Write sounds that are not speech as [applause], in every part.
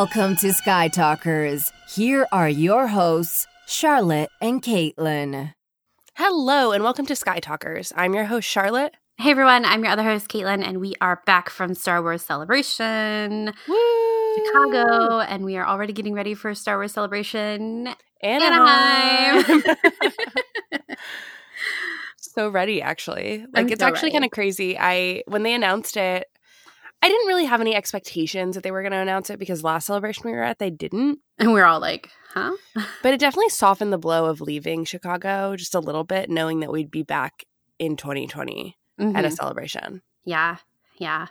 Welcome to Sky Talkers. Here are your hosts, Charlotte and Caitlin. Hello, and welcome to Sky Talkers. I'm your host, Charlotte. Hey everyone, I'm your other host, Caitlin, and we are back from Star Wars Celebration, Woo! Chicago, and we are already getting ready for Star Wars Celebration, Anaheim. Anaheim. [laughs] [laughs] so ready, actually. Like I'm it's so actually kind of crazy. I when they announced it, I didn't really have any expectations that they were going to announce it because last celebration we were at, they didn't. and we're all like, huh? [laughs] But it definitely softened the blow of leaving Chicago just a little bit, knowing that we'd be back in 2020 at a Mhm. celebration. Yeah, yeah.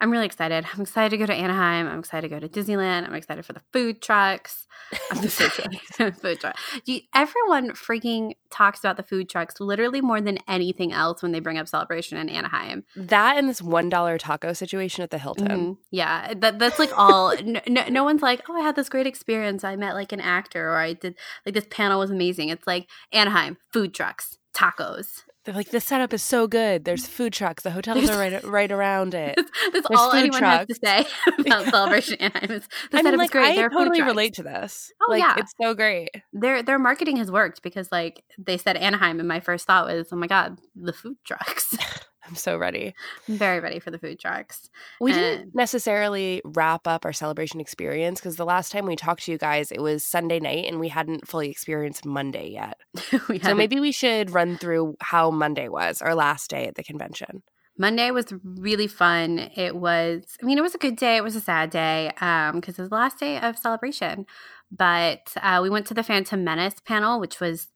I'm really excited. I'm excited to go to Anaheim. I'm excited to go to Disneyland. I'm excited for the food trucks. I'm [laughs] [laughs] The food excited for food truck. You, everyone freaking talks about the food trucks literally more than anything else when they bring up Celebration in Anaheim. That and this one dollar taco situation at the Hilton. Mhm. Yeah, that that's like all. [laughs] no, no, no one's like, oh, I had this great experience. I met like an actor, or I did like this panel was amazing. It's like Anaheim food trucks, tacos. They're like, the setup is so good. There's food trucks. The hotels are right right around [laughs] it. That's, that's all anyone has to say [laughs] about Celebration Anaheim. Is the I setup mean, is like, great. I There totally relate to this. Oh, like, yeah. it's so great. Their their marketing has worked because like they said Anaheim, and my first thought was, oh my god, the food trucks. [laughs] [laughs] I'm so ready. I'm very ready for the food trucks. We And- didn't necessarily wrap up our celebration experience because the last time we talked to you guys, it was Sunday night and we hadn't fully experienced Monday yet. [laughs] So maybe we should run through how Monday was, our last day at the convention. Monday was really fun. It was, I mean, it was a good day. It was a sad day because it was the last day of celebration. But uh, we went to the Phantom Menace panel, which was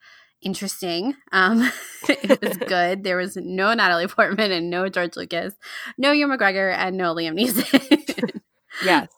interesting. Um, [laughs] it was good. There was no Natalie Portman and no George Lucas, no Ewan McGregor, and no Liam Neeson. [laughs] Yes.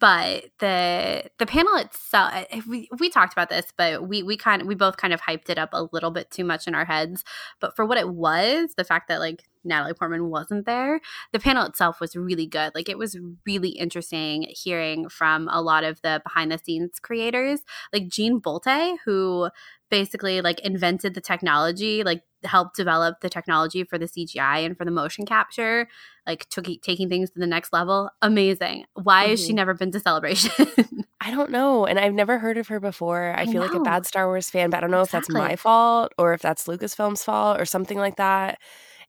but the the panel itself we, we talked about this but we we kind of we both kind of hyped it up a little bit too much in our heads but for what it was the fact that like natalie portman wasn't there the panel itself was really good like it was really interesting hearing from a lot of the behind the scenes creators like jean bolte who basically like invented the technology like helped develop the technology for the cgi and for the motion capture like took taking things to the next level amazing why has she Mhm. never been to celebration [laughs] I don't know. And I've never heard of her before. I, I feel like a bad Star Wars fan, but I don't know if that's my fault or if that's Lucasfilm's fault or something like that.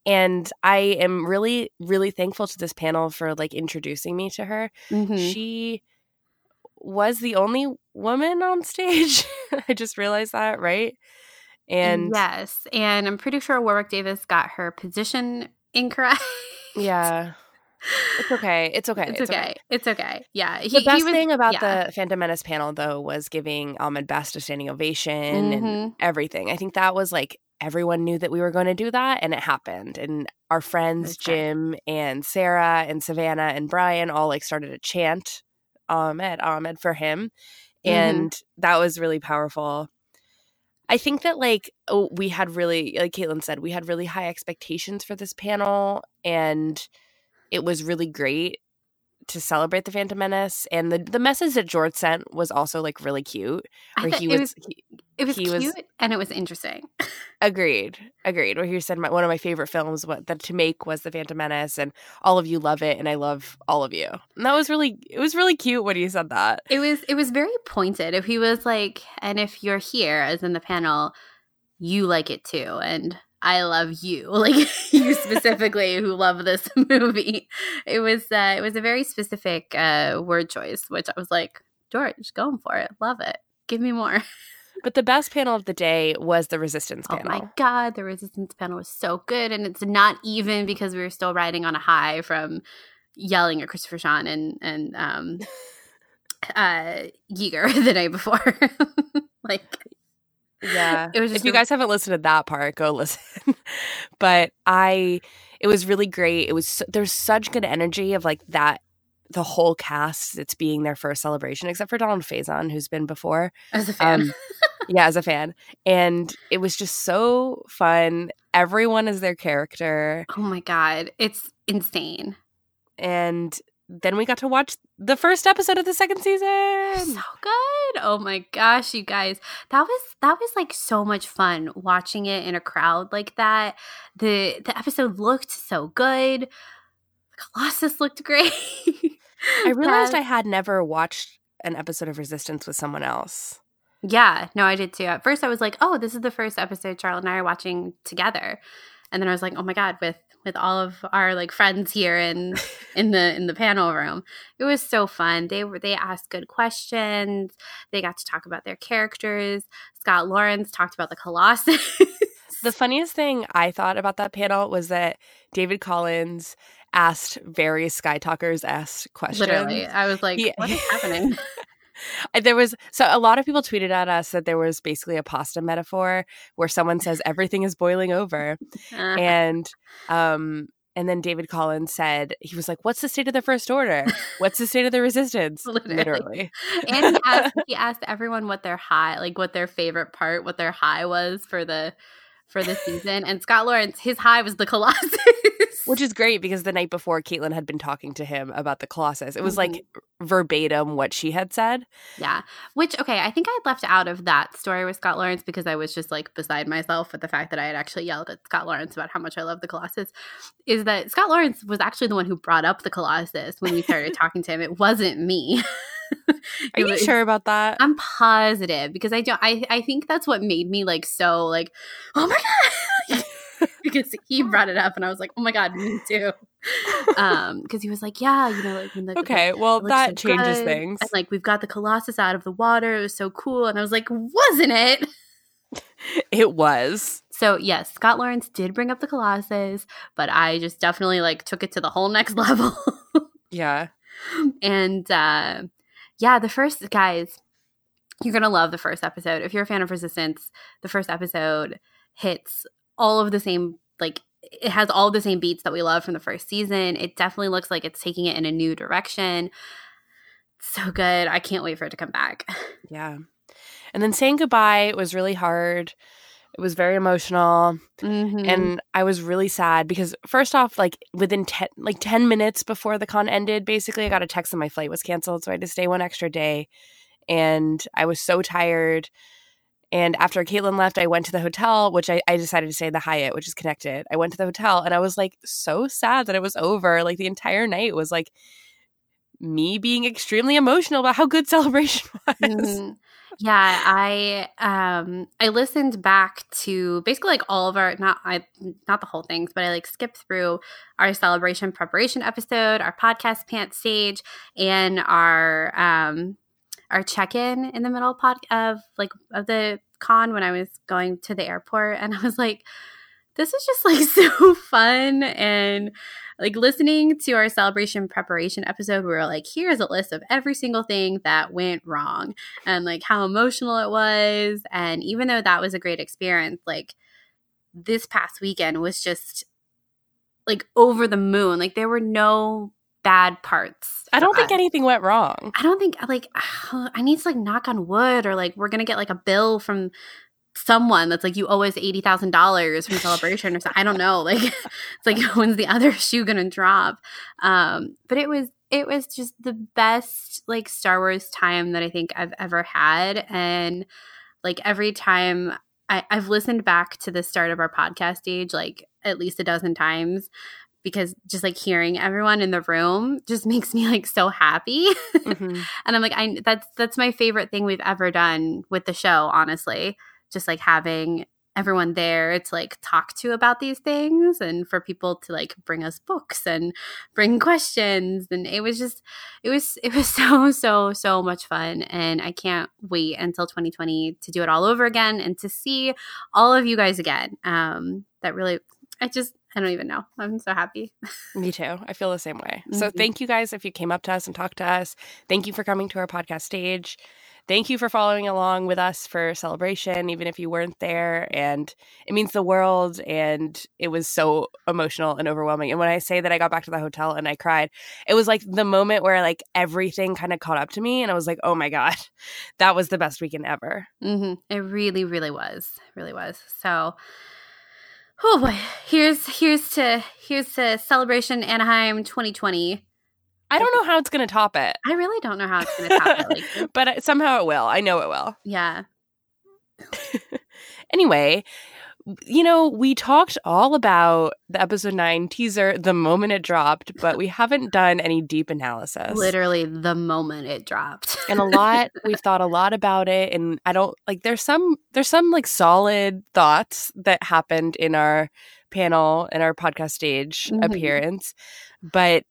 And I am really, really thankful to this panel for like introducing me to her. Mhm. She was the only woman on stage. [laughs] I just realized that, right? And yes and i'm pretty sure warwick davis got her position incorrect yeah, it's [laughs] okay. It's okay. it's, okay. it's okay yeah he, the best was, thing about yeah. the Phantom Menace panel, though, was giving Ahmed Best a standing ovation and Mhm. everything. I think that was like everyone knew that we were going to do that, and it happened. And our friends right. Jim and Sarah and Savannah and Brian all like started a chant Ahmed Ahmed for him, Mhm. and that was really powerful. I think that like oh, we had really, like Caitlin said, we had really high expectations for this panel, and it was really great to celebrate the Phantom Menace. And the the message that George sent was also like really cute, where he it was, was he, it was he cute was- and it was interesting [laughs] agreed, agreed. Where he said my, one of my favorite films what that to make was the Phantom Menace, and all of you love it, and I love all of you. And that was really it was really cute when he said that. it was it was very pointed if he was like and if you're here as in the panel you like it too and i love you [laughs] like you specifically who love this [laughs] movie. It was uh it was a very specific uh word choice which i was like george going for it. Love it. Give me more. [laughs] But the best panel of the day was the Resistance panel. oh my god the resistance panel was so good and it's not even because we were still riding on a high from yelling at christopher sean and and um uh Yeager the day before. Like Yeah. It was if you a- guys haven't listened to that part, go [laughs] listen. but I, it was really great. It was there's such good energy of like that. The whole cast it's being their first celebration, except for Donald Faison, who's been before. as a fan. Um, yeah, as a fan, and it was just so fun. Everyone is their character, oh my god, it's insane. and then we got to watch the first episode of the second season. So good. Oh my gosh, you guys. That was that was like so much fun watching it in a crowd like that. The the episode looked so good. Colossus looked great. [laughs] I realized. I had never watched an episode of Resistance with someone else. Yeah, no, I did too. At first, I was like, "Oh, this is the first episode Charlotte and I are watching together," and then I was like, "Oh my god!" With with all of our like friends here in [laughs] in the in the panel room, it was so fun. They were they asked good questions. They got to talk about their characters. Scott Lawrence talked about the Colossus. The funniest thing I thought about that panel was that David Collins asked various Sky Talkers asked questions. Literally, I was like, Yeah. "What is [laughs] happening?" [laughs] There was so a lot of people tweeted at us that there was basically a pasta metaphor where someone says everything is boiling over, Uh, and um, and then David Collins said he was like, "What's the state of the First Order? What's the state of the Resistance?" [laughs] Literally. Literally. and he [laughs] asked, he asked everyone what their high, like what their favorite part, what their high was for the for the season. And Scott Lawrence, his high was the Colossus, Which is great because the night before, Caitlin had been talking to him about the Colossus. It was like Mm-hmm. verbatim what she had said. yeah. Which okay, I think I had left out of that story with Scott Lawrence because I was just like beside myself with the fact that I had actually yelled at Scott Lawrence about how much I love the Colossus. Is that Scott Lawrence was actually the one who brought up the Colossus when we started [laughs] talking to him. It wasn't me. [laughs] [laughs] Are you sure about that? I'm positive because I don't. I I think that's what made me like so like, oh my god, [laughs] because he brought it up and I was like, oh my god, me too. Um, because he was like, yeah, you know, like when the okay, well, that changes good. things. And like we've got the Colossus out of the water. It was so cool, and I was like, wasn't it? [laughs] It was. So yes, Scott Lawrence did bring up the Colossus, but I just definitely like took it to the whole next level. Yeah. and uh yeah the first guys you're gonna love the first episode. If you're a fan of resistance the first episode hits all of the same like it has all the same beats that we love from the first season. It definitely looks like it's taking it in a new direction. So good. I can't wait for it to come back. [laughs] Yeah. And then saying goodbye was really hard. It was very emotional. Mhm. And I was really sad because first off, like within ten like ten minutes before the con ended, basically I got a text that my flight was canceled. So I had to stay one extra day. And I was so tired. And after Caitlin left, I went to the hotel, which I, I decided to stay in the Hyatt, which is connected. I went to the hotel and I was like so sad that it was over. Like the entire night was like me being extremely emotional about how good [laughs] celebration was. Mhm. Yeah, I um I listened back to basically like all of our not I not the whole things, but I like skipped through our celebration preparation episode, our podcast pant stage, and our um our check-in in the middle pod of like of the con when I was going to the airport and I was like this is just like [laughs] so fun and like listening to our celebration preparation episode we were like here's a list of every single thing that went wrong and like how emotional it was and even though that was a great experience like this past weekend was just like over the moon like there were no bad parts I don't think us. anything went wrong. I don't think like [sighs] I need to like knock on wood or like we're gonna get like a bill from someone that's like you owe us eighty thousand dollars from celebration or something. I don't know. [laughs] Like it's like [laughs] when's the other shoe gonna drop? Um, but it was it was just the best like Star Wars time that I think I've ever had, and like every time I, I've listened back to the start of our podcast age like at least a dozen times because just like hearing everyone in the room just [laughs] makes me like so happy Mhm. and i'm like i that's that's my favorite thing we've ever done with the show honestly just like having everyone there to like talk to about these things and for people to like bring us books and bring questions and it was just it was it was [laughs] so so so much fun and i can't wait until 2020 to do it all over again and to see all of you guys again um that really i just i don't even know i'm so happy Me too. I feel the same way. So Mhm. thank you guys if you came up to us and talked to us. Thank you for coming to our podcast stage. Thank you for following along with us for celebration, even if you weren't there. And it means the world. And it was so emotional and overwhelming. And when I say that I got back to the hotel and I cried, it was like the moment where like everything kind of caught up to me. And I was like, oh my God, [laughs] that was the best weekend ever. hmm It really, really was, really was. So, oh boy, here's here's to here's to celebration Anaheim 2020. I don't know how it's going to top it, I really don't know how it's going to top it. Like, [laughs] but somehow it will. I know it will. yeah, [laughs] anyway, you know, we talked all about the episode nine teaser the moment it dropped, but we haven't done any deep analysis. Literally the moment it dropped. and a lot, [laughs] we've thought a lot about it. And I don't like, there's some, there's some like solid thoughts that happened in our panel in our podcast stage mm-hmm. appearance, but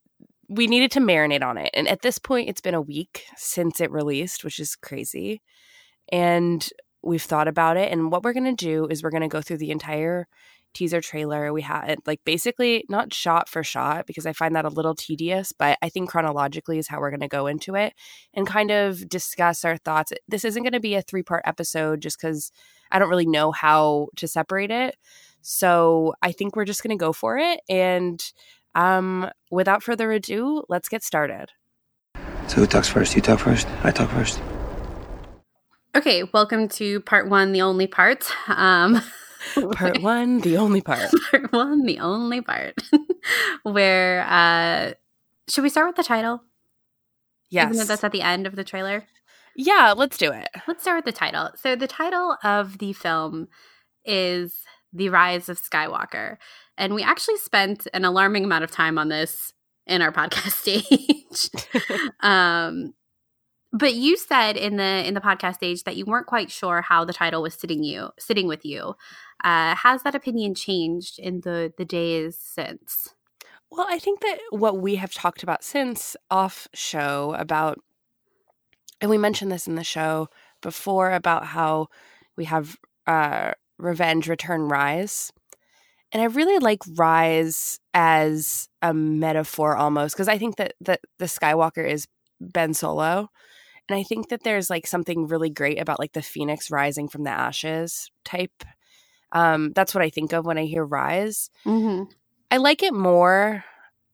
we needed to marinate on it. And at this point, it's been a week since it released, which is crazy. And we've thought about it. And what we're going to do is we're going to go through the entire teaser trailer. We had like basically not shot for shot because I find that a little tedious, but I think chronologically is how we're going to go into it and kind of discuss our thoughts. This isn't going to be a three part episode just because I don't really know how to separate it. So I think we're just going to go for it. And um, without further ado, let's get started. So who talks first? You talk first? I talk first. Okay, welcome to part one, the only part. Um, [laughs] part [laughs] one, the only part. part one, the only part. [laughs] where uh, should we start with the title? Yes, even though that's at the end of the trailer. Yeah, let's do it. Let's start with the title. So the title of the film is "The Rise of Skywalker," and we actually spent an alarming amount of time on this in our [laughs] podcast stage. [laughs] um, but you said in the in the podcast stage that you weren't quite sure how the title was sitting you sitting with you. Uh, has that opinion changed in the the days since? Well, I think that what we have talked about since off show about, and we mentioned this in the show before about how we have uh, Revenge, Return, Rise. And I really like Rise as a metaphor almost because I think that, that the Skywalker is Ben Solo. And I think that there's like something really great about like the phoenix rising from the ashes type. Um, that's what I think of when I hear rise. Mm-hmm. I like it more.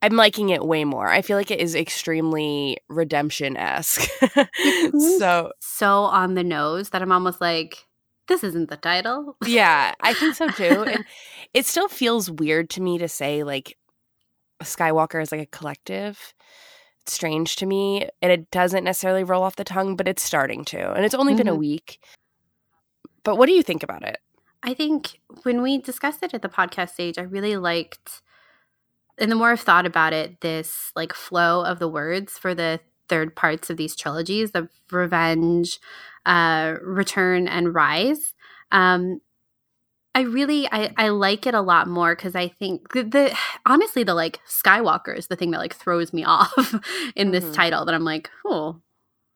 I'm liking it way more. I feel like it is extremely redemption esque. [laughs] so so on the nose that I'm almost like, this isn't the title. [laughs] yeah, I think so too. And [laughs] it still feels weird to me to say like Skywalker is like a collective strange to me and it doesn't necessarily roll off the tongue, but it's starting to. And it's only mm-hmm. been a mm-hmm. week. But what do you think about it? I think when we discussed it at the podcast stage, I really liked and the more I've thought about it, this like flow of the words for the third parts of these trilogies of revenge, uh, return, and rise. Um, I really I, I like it a lot more because I think the, the, honestly the like Skywalker is the thing that like throws me [laughs] off in this mm-hmm. title that I'm like oh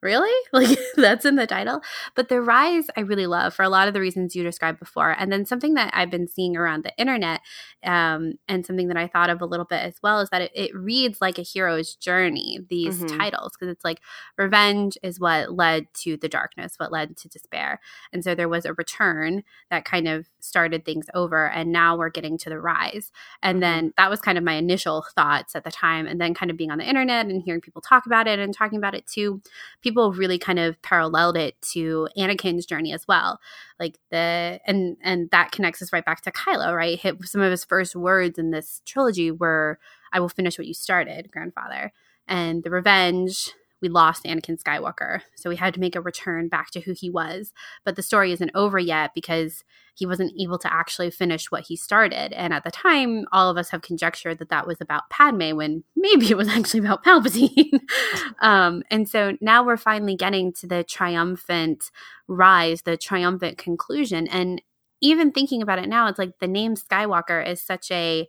really? [laughs] Like that's in the title. But the rise I really love for a lot of the reasons you described before. And then something that I've been seeing around the internet um, and something that I thought of a little bit as well is that it, it reads like a hero's journey, these mm-hmm. titles, because it's like revenge is what led to the darkness, what led to despair. And so there was a return that kind of started things over. And now we're getting to the rise. And mm-hmm. then that was kind of my initial thoughts at the time. And then kind of being on the internet and hearing people talk about it and talking about it too people really kind of paralleled it to Anakin's journey as well. Like the and and that connects us right back to Kylo, right? Hit some of his first words in this trilogy were I will finish what you started, grandfather. And the revenge we lost Anakin Skywalker. So we had to make a return back to who he was. But the story isn't over yet because he wasn't able to actually finish what he started. And at the time, all of us have conjectured that that was about Padme when maybe it was [laughs] actually about Palpatine. [laughs] um, and so now we're finally getting to the triumphant rise, the triumphant conclusion. And even thinking about it now, it's like the name Skywalker is such a,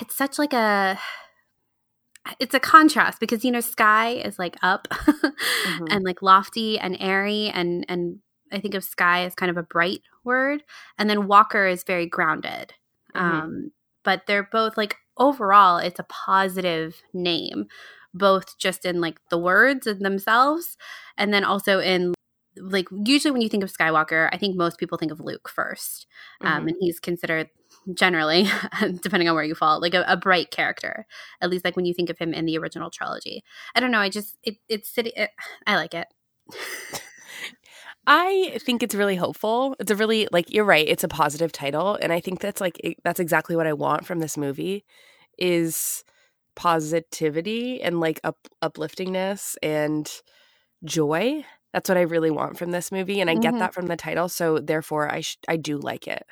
it's such like a, it's a contrast because you know sky is like up [laughs] mm-hmm. and like lofty and airy and and i think of sky as kind of a bright word and then walker is very grounded mm-hmm. um but they're both like overall it's a positive name both just in like the words and themselves and then also in like usually when you think of skywalker i think most people think of luke 1st um, mm-hmm. and he's considered generally, [laughs] depending on where you fall, like a, a, bright character. At least like when you think of him in the original trilogy. I don't know. I just it it's city. It, I like it. I think it's really hopeful. It's a really like you're right. It's a positive title, and I think that's like it, that's exactly what I want from this movie is positivity and like up, upliftingness and joy. That's what I really want from this movie, and I mm-hmm. get that from the title. So therefore, I sh- I do like it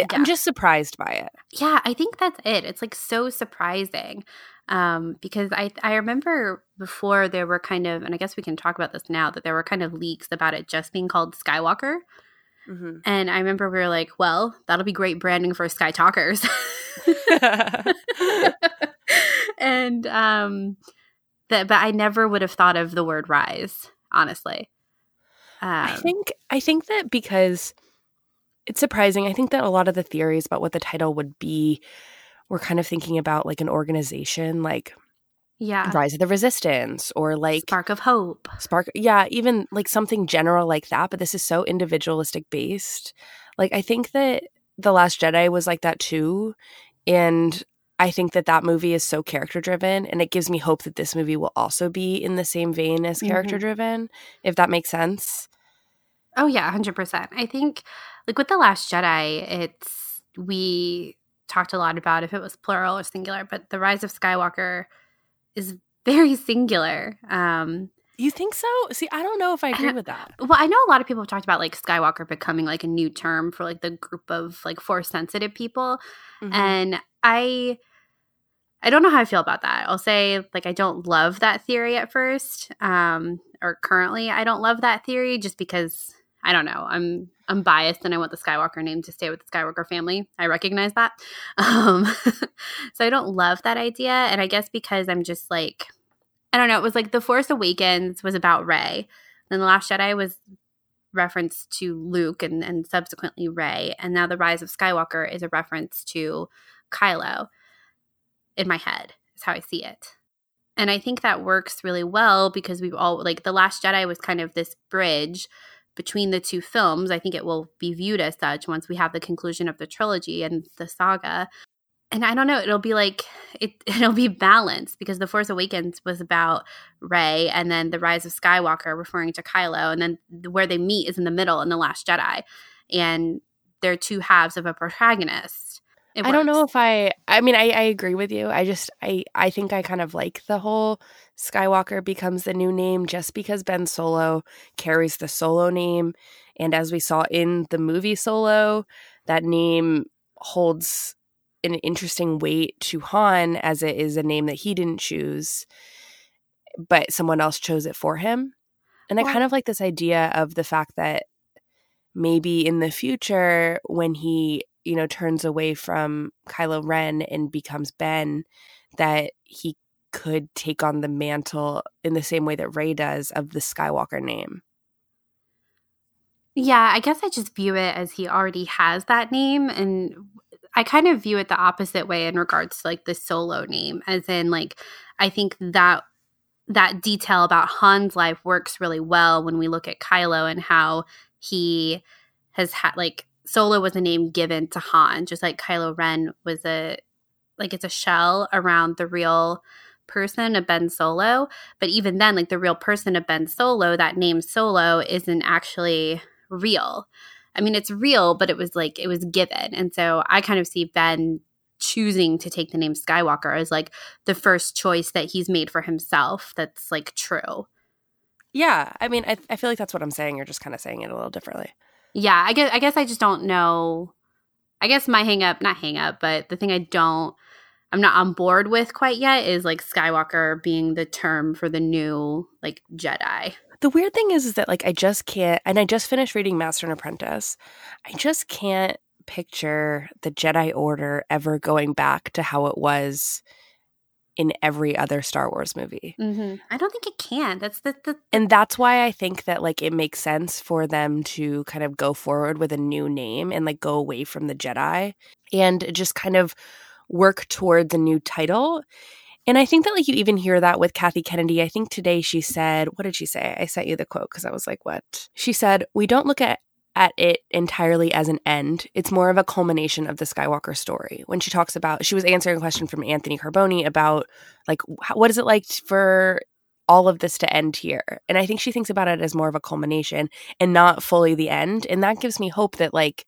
yeah. I'm just surprised by it. Yeah, I think that's it. It's like so surprising. Um, because I I remember before there were kind of, and I guess we can talk about this now, that there were kind of leaks about it just being called Skywalker. Mm-hmm. And I remember we were like, well, that'll be great branding for Sky Talkers. [laughs] [laughs] and um that but I never would have thought of the word rise, honestly. Um, I think I think that because it's surprising. I think that a lot of the theories about what the title would be were kind of thinking about like an organization like yeah. Rise of the resistance or like spark of hope. Spark yeah even like something general like that but this is so individualistic based. Like i think that the last jedi was like that too and i think that that movie is so character driven and it gives me hope that this movie will also be in the same vein as character mm-hmm. driven if that makes sense. Oh yeah 100% i think like with the last jedi it's we talked a lot about if it was plural or singular but the rise of skywalker is very [laughs] singular. Um, you think so? See, I don't know if I agree I with that. Well, I know a lot of people have talked about like Skywalker becoming like a new term for like the group of like force sensitive people. Mm-hmm. And I I don't know how I feel about that. I'll say like I don't love that theory at first. Um or currently I don't love that theory just because I don't know. I'm I'm biased and I want the Skywalker name to stay with the Skywalker family. I recognize that. [laughs] Um, [laughs] so I don't love that idea. And I guess because I'm just like, I don't know, it was like The Force Awakens was about Rey. Then The Last Jedi was reference to Luke and, and subsequently Rey. And now The Rise of Skywalker is a reference to Kylo in my head, is how I see it. And I think that works really well because we've all, like, The Last Jedi was kind of this bridge between the two films. I think it will be viewed as such once we have the conclusion of the trilogy and the saga. And I don't know, it'll be like it [laughs] it'll be balanced because The Force Awakens was about Rey and then The Rise of Skywalker referring to Kylo and then where they meet is in the middle in The Last Jedi. And they're two halves of a protagonist. I don't know if I I mean I, I agree with you. I just I I think I kind of like the whole Skywalker becomes the new name just because Ben Solo carries the Solo name and as we saw in the movie Solo, that name holds an interesting weight to Han as it is a name that he didn't choose but someone else chose it for him. And I kind of like this idea of the fact that maybe in the future when he you know, turns away from Kylo Ren and becomes Ben, that he could take on the mantle in the same way that Rey does of the Skywalker name. Yeah, I guess I just view it as he already has that name and I kind of view it the opposite way in regards to like the solo name as in like I think that that detail about Han's life works really well when we look at Kylo and how he has had like Solo was a name given to Han, just like Kylo Ren was a like it's a shell around the real person of Ben Solo. But even then, like the real person of Ben Solo, that name Solo isn't actually real. I mean, it's real, but it was like it was given. And so I kind of see Ben choosing to take the name Skywalker as like the first choice that he's made for himself that's like true. Yeah. I mean, I, I feel like that's what I'm saying. You're just kind of saying it a little differently. Yeah, I guess I guess I just don't know. I guess my hang up, not hang up, but the thing I don't I'm not on board with quite yet is like Skywalker being the term for the new like Jedi. The weird thing is, is that like I just can't and I just finished reading Master and Apprentice. I just can't picture the Jedi Order ever going back to how it was in every other Star Wars movie. Mm-hmm. I don't think it can. That's the, the and that's why I think that like it makes sense for them to kind of go forward with a new name and like go away from the Jedi and just kind of work towards a new title. And I think that like you even hear that with Kathy Kennedy. I think today she said, what did she say? I sent you the quote because I was like, what? She said, We don't look at at it entirely as an end. It's more of a culmination of the Skywalker story. When she talks about, she was answering a question from Anthony Carboni about, like, what is it like for all of this to end here? And I think she thinks about it as more of a culmination and not fully the end. And that gives me hope that, like,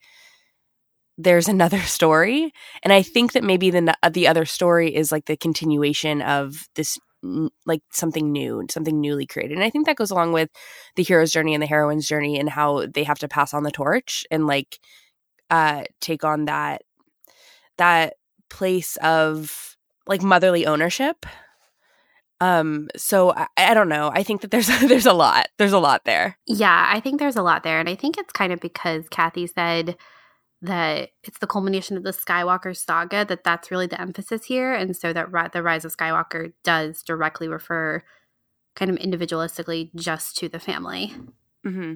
there's another [laughs] story. And I think that maybe the, the other story is like the continuation of this like something new, something newly created. And I think that goes along with the hero's journey and the heroine's journey and how they have to pass on the torch and like uh take on that that place of like motherly ownership um so I, I don't know i think that there's [laughs] there's a lot there's a lot there Yeah, I think there's a lot there. And I think it's kind of because Kathy said that it's the culmination of the Skywalker saga, that that's really the emphasis here. And so that ri- the Rise of Skywalker does directly refer kind of individualistically just to the family. mm-hmm.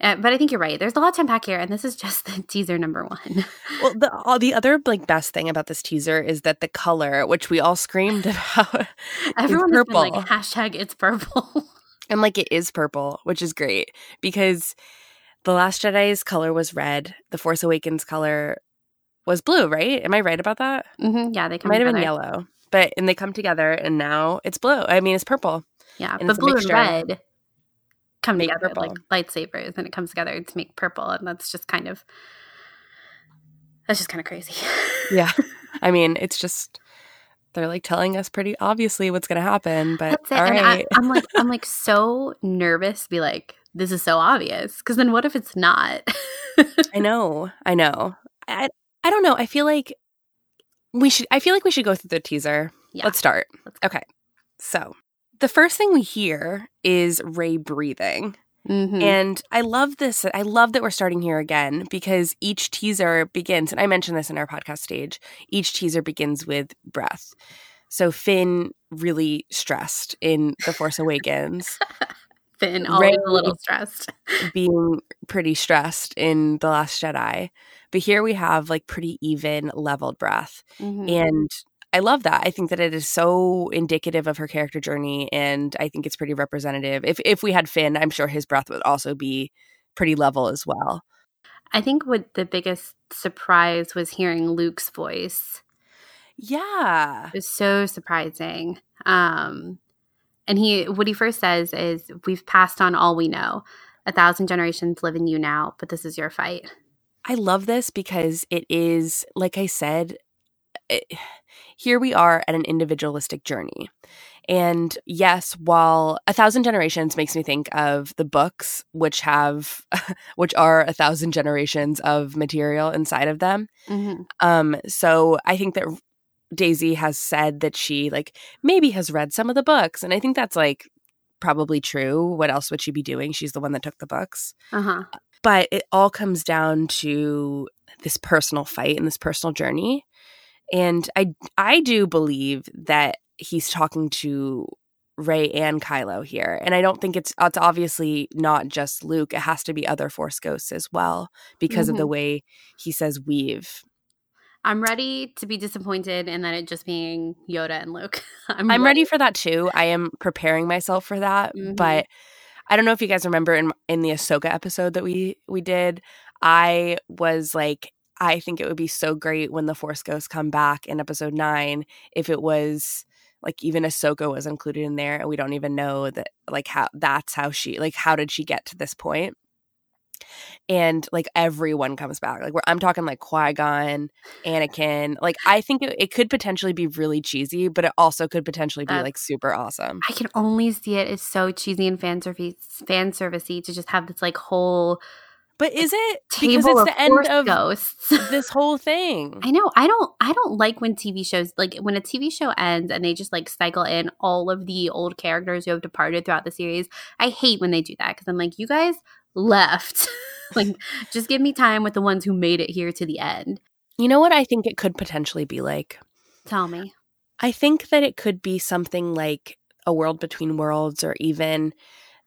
Uh, but I think you're right. There's a lot to unpack here. And this is just [laughs] the teaser number one. [laughs] well the all the other like best thing about this teaser is that the color which we all screamed [laughs] about Everyone has been like, purple. hashtag it's purple. and like it is purple which is great because the last jedi's color was red. The force awakens color was blue right? Am i right about that? Hmm Yeah, they come might have been yellow but and they come together and now it's blue. I mean it's purple. Yeah, and but blue and red come Make together like lightsabers, and it comes together to make purple, and that's just kind of that's just kind of crazy. [laughs] yeah. I mean it's just they're like telling us pretty obviously what's gonna happen but That's it. all and I, I'm like, I'm like so nervous to be like, this is so obvious. Because then what if it's not? I know. I know. I I don't know. I feel like we should I feel like we should go through the teaser. Yeah. Let's start. Let's. Okay. So, the first thing we hear is Rey breathing. Mhm. And I love this. I love that we're starting here again because each teaser begins, and I mentioned this in our podcast stage, each teaser begins with breath. So Finn really stressed in The Force Awakens, [laughs] Finn always a little stressed. [laughs] being pretty stressed in The Last Jedi. But here we have like pretty even leveled breath. Mhm. And I love that. I think that it is so indicative of her character journey and I think it's pretty representative. If if we had Finn, I'm sure his breath would also be pretty level as well. I think what the biggest surprise was hearing Luke's voice. Yeah. It was so surprising. Um, and he, what he first says is, "We've passed on all we know. A thousand generations live in you now, but this is your fight." I love this because it is like I said it, here we are at an individualistic journey. And yes, while a thousand generations makes me think of the books, which have, [laughs] which are a thousand generations of material inside of them, Mhm. Um, so I think that Daisy has said that she like maybe has read some of the books, and I think that's like probably true. What else would she be doing? She's the one that took the books. Uh-huh. But it all comes down to this personal fight and this personal journey. And I I do believe that he's talking to Rey and Kylo here. And I don't think it's it's obviously not just Luke. It has to be other Force ghosts as well because of the way he says we've. I'm ready to be disappointed in that it just being Yoda and Luke. [laughs] I'm, I'm ready for that too. I am preparing myself for that. Mhm. But I don't know if you guys remember in in the Ahsoka episode that we we did, I was like, I think it would be so great when the Force Ghosts come back in episode nine if it was like even Ahsoka was included in there and we don't even know that like how that's how she like how did she get to this point? And like everyone comes back. Like we're, I'm talking like Qui Gon, Anakin. Like I think it, it could potentially be really cheesy, but it also could potentially be That's- like super awesome. I can only see it as so cheesy and fan service fan servicey to just have this like whole But is it because it's the end of ghosts. this whole thing? I know. I don't I don't like when TV shows like when a TV show ends and they just like cycle in all of the old characters who have departed throughout the series. I hate when they do that cuz I'm like you guys left. [laughs] like just give me time with the ones who made it here to the end. You know what I think it could potentially be like? Tell me. I think that it could be something like a world between worlds or even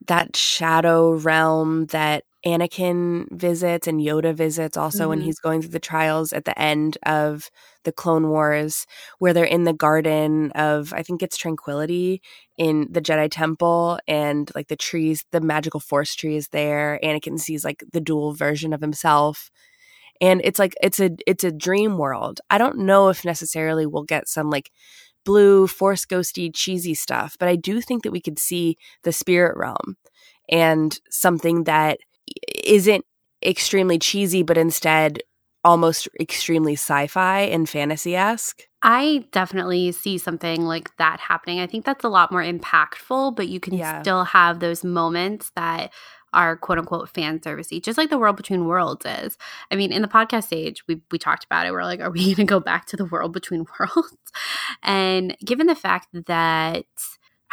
that shadow realm that Anakin visits and Yoda visits also when Mhm. he's going through the trials at the end of the Clone Wars, where they're in the garden of, I think it's Tranquility in the Jedi Temple, and like the trees, the magical force tree is there. Anakin sees like the dual version of himself. And it's like it's a it's a dream world. I don't know if necessarily we'll get some like blue force ghosty cheesy stuff, but I do think that we could see the spirit realm and something that isn't extremely cheesy, but instead almost extremely sci-fi and fantasy-esque. I definitely see something like that happening. I think that's a lot more impactful, but you can Yeah. still have those moments that are quote unquote fan servicey, just like the world between worlds is. I mean, in the podcast age, we we talked about it. We're like, are we [laughs] going to go back to the world between [laughs] worlds? And given the fact that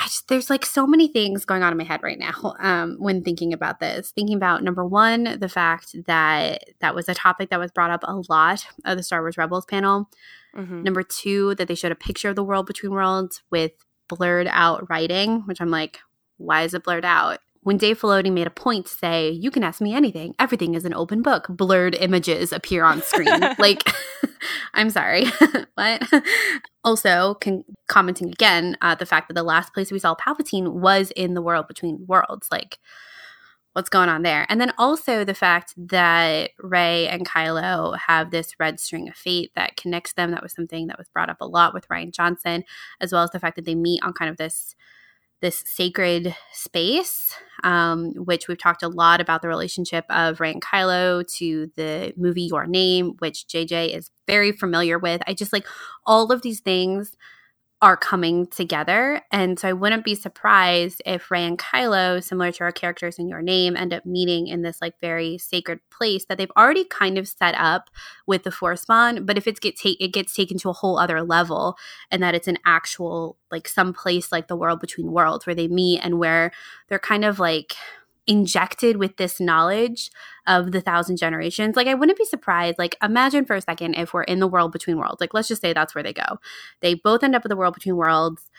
just, there's like so many things going on in my head right now [laughs] um, when thinking about this. Thinking about number one, the fact that that was a topic that was brought up a lot of the Star Wars Rebels panel. Mm-hmm. Number two, that they showed a picture of the world between worlds with blurred out writing, which I'm like, why is it blurred out? When Dave Filoni made a point to say, you can ask me anything, everything is an open book, blurred images appear on screen. [laughs] like, [laughs] I'm sorry. [laughs] what? also, con- commenting again, uh, the fact that the last place we saw Palpatine was in the world between worlds. Like, what's going on there. And then also the fact that Rey and Kylo have this red string of fate that connects them. That was something that was brought up a lot with Rian Johnson, as well as the fact that they meet on kind of this this sacred space, um, which we've talked a lot about the relationship of Rey and Kylo to the movie Your Name, which JJ is very familiar with. I just like all of these things are coming together. And so I wouldn't be surprised if Rey and Kylo, similar to our characters in Your Name, end up meeting in this like very sacred place that they've already kind of set up with the Force bond. But if it's get ta- it gets taken to a whole other level, and that it's an actual like some place like the world between worlds where they meet and where they're kind of like injected with this knowledge of the thousand generations like i wouldn't be surprised like imagine for a second if we're in the world between worlds like let's just say that's where they go. They both end up in the world between worlds.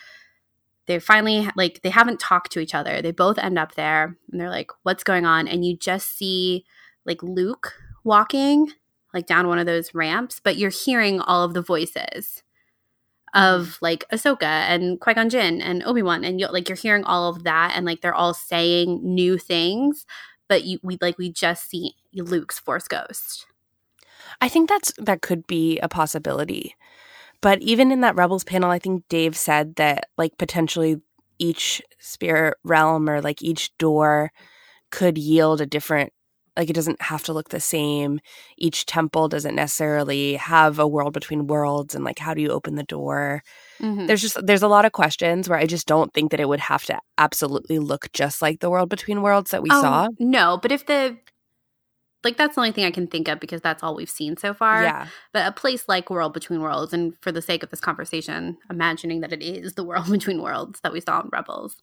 They finally like they haven't talked to each other. They both end up there and they're like what's going on? And you just see like luke walking like down one of those ramps but you're hearing all of the voices of like Ahsoka and Qui Gon Jinn and Obi Wan, and you like you're hearing all of that, and like they're all saying new things, but you we like we just see Luke's Force ghost. I think that's that could be a possibility, but even in that Rebels panel, I think Dave said that like potentially each spirit realm or like each door could yield a different like it doesn't have to look the same. Each temple doesn't necessarily have a world between worlds and like how do you open the door? Mm-hmm. there's just there's a lot of questions where i just don't think that it would have to absolutely look just like the world between worlds that we oh, saw. no but if the like that's the only thing i can think of because that's all we've seen so far. Yeah. But a place like world between worlds and for the sake of this conversation imagining that it is the world [laughs] between worlds that we saw in rebels.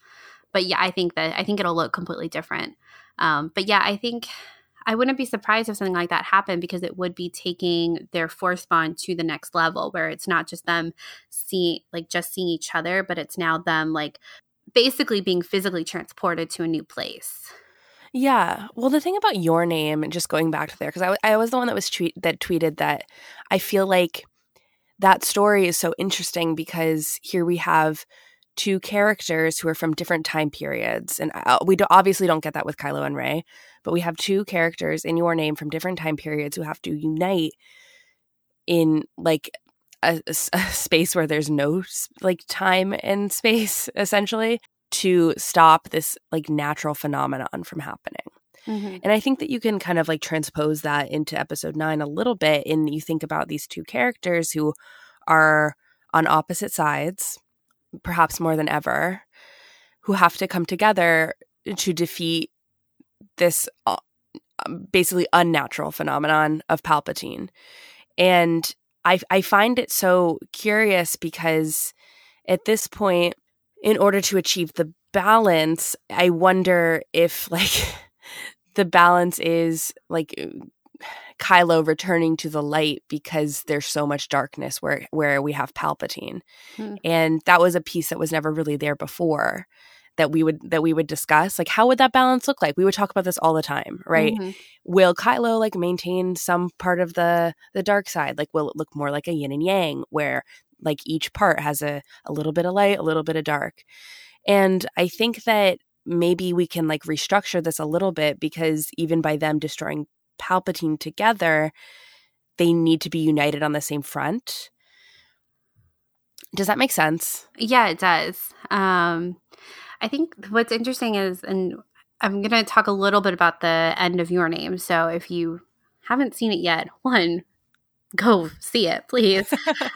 But yeah i think that i think it'll look completely different. Um, but yeah i think I wouldn't be surprised if something like that happened because it would be taking their force bond to the next level where it's not just them seeing like just seeing each other, but it's now them like basically being physically transported to a new place. Yeah. Well, the thing about your name, just going back to there, because I, I was the one that was tweet that tweeted that I feel like that story is so interesting because here we have two characters who are from different time periods, and uh, we obviously don't get that with Kylo and Rey, but we have two characters in your name from different time periods who have to unite in like a, a, [laughs] space where there's no like time and space [laughs] essentially to stop this like natural phenomenon from happening. Mm-hmm. And I think that you can kind of like transpose that into episode nine a little bit. And you think about these two characters who are on opposite sides, perhaps more than ever, who have to come together to defeat this uh, um, basically unnatural phenomenon of Palpatine. And I, I find it so curious because at this point, in order to achieve the balance, I wonder if like [laughs] the balance is like Kylo returning to the light because there's so much darkness where where we have Palpatine. Hmm. And that was a piece that was never really there before that we would that we would discuss like how would that balance look like we would talk about this all the time right mm-hmm. will kylo like maintain some part of the the dark side like will it look more like a yin and yang where like each part has a, a little bit of light a little bit of dark and i think that maybe we can like restructure this a little bit because even by them destroying palpatine together they need to be united on the same front. Does that make sense? Yeah it does. Um I think what's interesting is, and I'm going to talk a little bit about the end of your name. So if you haven't seen it yet, [laughs] one, [laughs] go see it, please.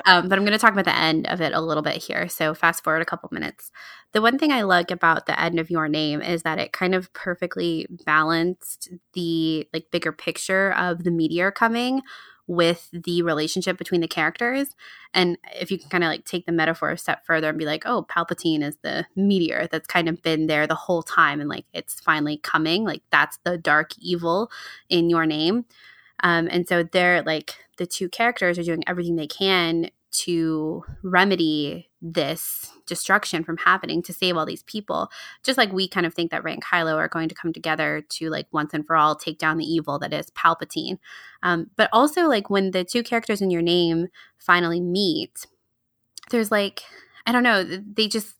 um, but I'm going to talk about the end of it a little bit here. So fast forward a couple minutes. The one thing I like about the end of your name is that it kind of perfectly balanced the like bigger picture of the meteor coming with the relationship between the characters. And if you can kind of like take the metaphor a step further and be like, oh, Palpatine is the meteor that's kind of been there the whole time and like it's finally coming, like that's the dark evil in your name. Um, and so they're like the two characters are doing everything they can to remedy this destruction from happening to save all these people. Just like we kind of think that Rey and Kylo are going to come together to like once and for all take down the evil that is Palpatine. Um, but also like when the two characters in your name finally meet, there's like I don't know, they just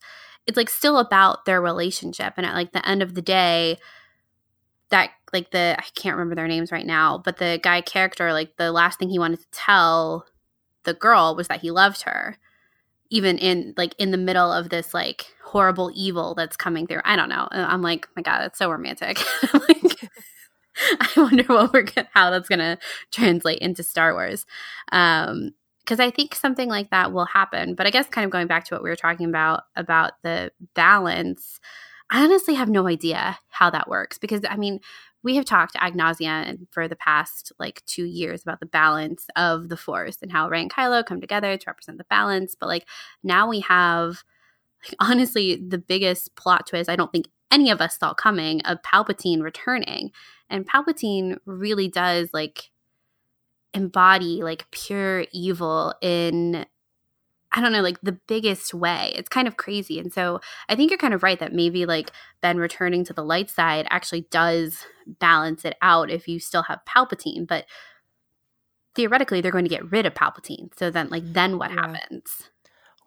it's like still about their relationship, and at like the end of the day, that like the I can't remember their names right now, but the guy character like the last thing he wanted to tell the girl was that he loved her even in like in the middle of this like horrible evil that's coming through. I don't know. I'm like, my god, that's so romantic. [laughs] like I wonder what we're gonna, how that's going to translate into Star Wars. Um because I think something like that will happen. But I guess kind of going back to what we were talking about about the balance, I honestly have no idea how that works because I mean, we have talked ad nauseum for the past like two years about the balance of the force and how Rey and Kylo come together to represent the balance. But like now we have, like, [laughs] honestly, the biggest plot twist I don't think any of us saw coming of Palpatine returning. And Palpatine really does like embody like pure evil in I don't know, like the biggest way. It's kind of crazy. And so I think you're kind of right that maybe like Ben returning to the light side actually does balance it out if you still have Palpatine. But theoretically, they're going to get rid of Palpatine. So then, like, then what yeah. happens?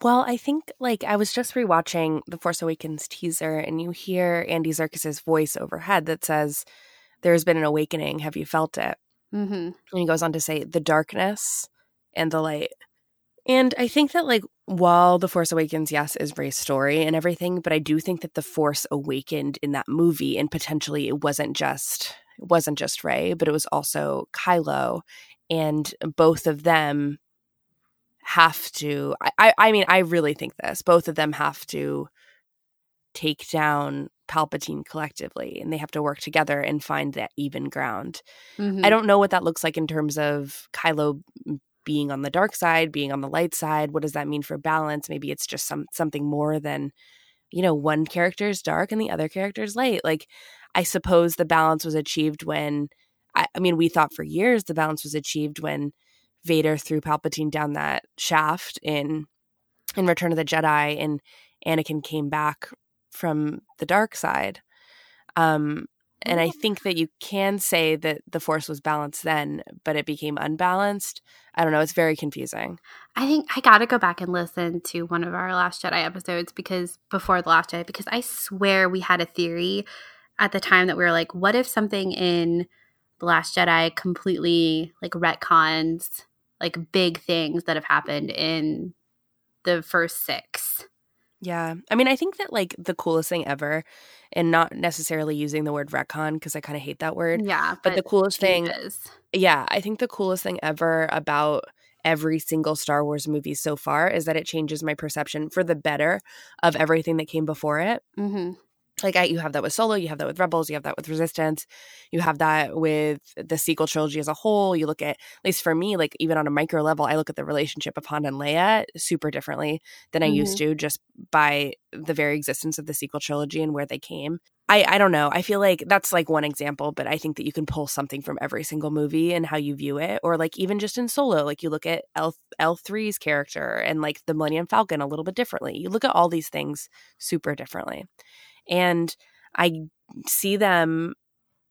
Well, I think like I was just rewatching the Force Awakens teaser, and you hear Andy Serkis's voice overhead that says, "There's been an awakening. Have you felt it?" Mm-hmm. And he goes on to say, "The darkness and the light." And I think that, like, while The Force Awakens, yes, is Rey's story and everything, but I do think that the Force awakened in that movie, and potentially it wasn't just it wasn't just Rey, but it was also Kylo, and both of them have to. I, I mean, I really think this. Both of them have to take down Palpatine collectively, and they have to work together and find that even ground. Mm-hmm. I don't know what that looks like in terms of Kylo being on the dark side, being on the light side. What does that mean for balance? Maybe it's just some something more than, you know, one character is dark and the other character is light. Like, I suppose the balance was achieved when, I, I mean, we thought for years the balance was achieved when Vader threw Palpatine down that shaft in in Return of the Jedi, and Anakin came back from the dark side. Um, and I oh. think that you can say that the force was balanced then, but it became unbalanced. I don't know. It's very confusing. I think I got to go back and listen to one of our Last Jedi episodes because before The Last Jedi, because I swear we had a theory at the time that we were like, what if something in The Last Jedi completely like retcons like big things that have happened in the first six? Yeah. I mean, I think that like the coolest thing ever, and not necessarily using the word retcon because I kind of hate that word. Yeah. But, but the coolest thing, is, yeah, I think the coolest thing ever about every single Star Wars movie so far is that it changes my perception for the better of everything that came before it. Mm-hmm like I, you have that with solo you have that with rebels you have that with resistance you have that with the sequel trilogy as a whole you look at at least for me like even on a micro level i look at the relationship of han and leia super differently than i mm-hmm. used to just by the very existence of the sequel trilogy and where they came I, I don't know. I feel like that's like one example, but I think that you can pull something from every single movie and how you view it, or like even just in solo, like you look at L L 3s character and like the Millennium Falcon a little bit differently. You look at all these things super differently. And I see them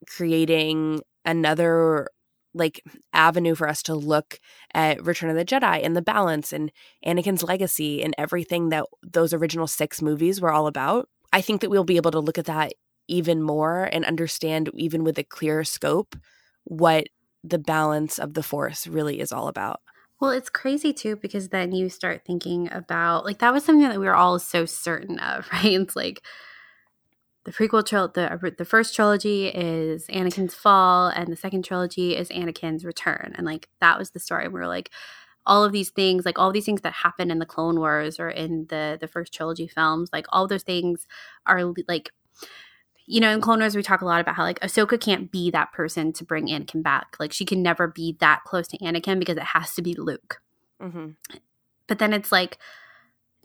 creating another like avenue for us to look at Return of the Jedi and the balance and Anakin's legacy and everything that those original 6 movies were all about. I think that we'll be able to look at that even more and understand even with a clearer scope what the balance of the force really is all about. Well, it's crazy too because then you start thinking about like that was something that we were all so certain of, [laughs] right? It's like the prequel trilogy, the, the first trilogy is Anakin's fall, and the second trilogy is Anakin's return. And like that was the story. We were like, all of these things, like all these things that happen in the Clone Wars or in the the first trilogy films, like all those things are like you know, in Clone Wars, we talk a lot about how like Ahsoka can't be that person to bring Anakin back. Like she can never be that close to Anakin because it has to be Luke. Mm-hmm. But then it's like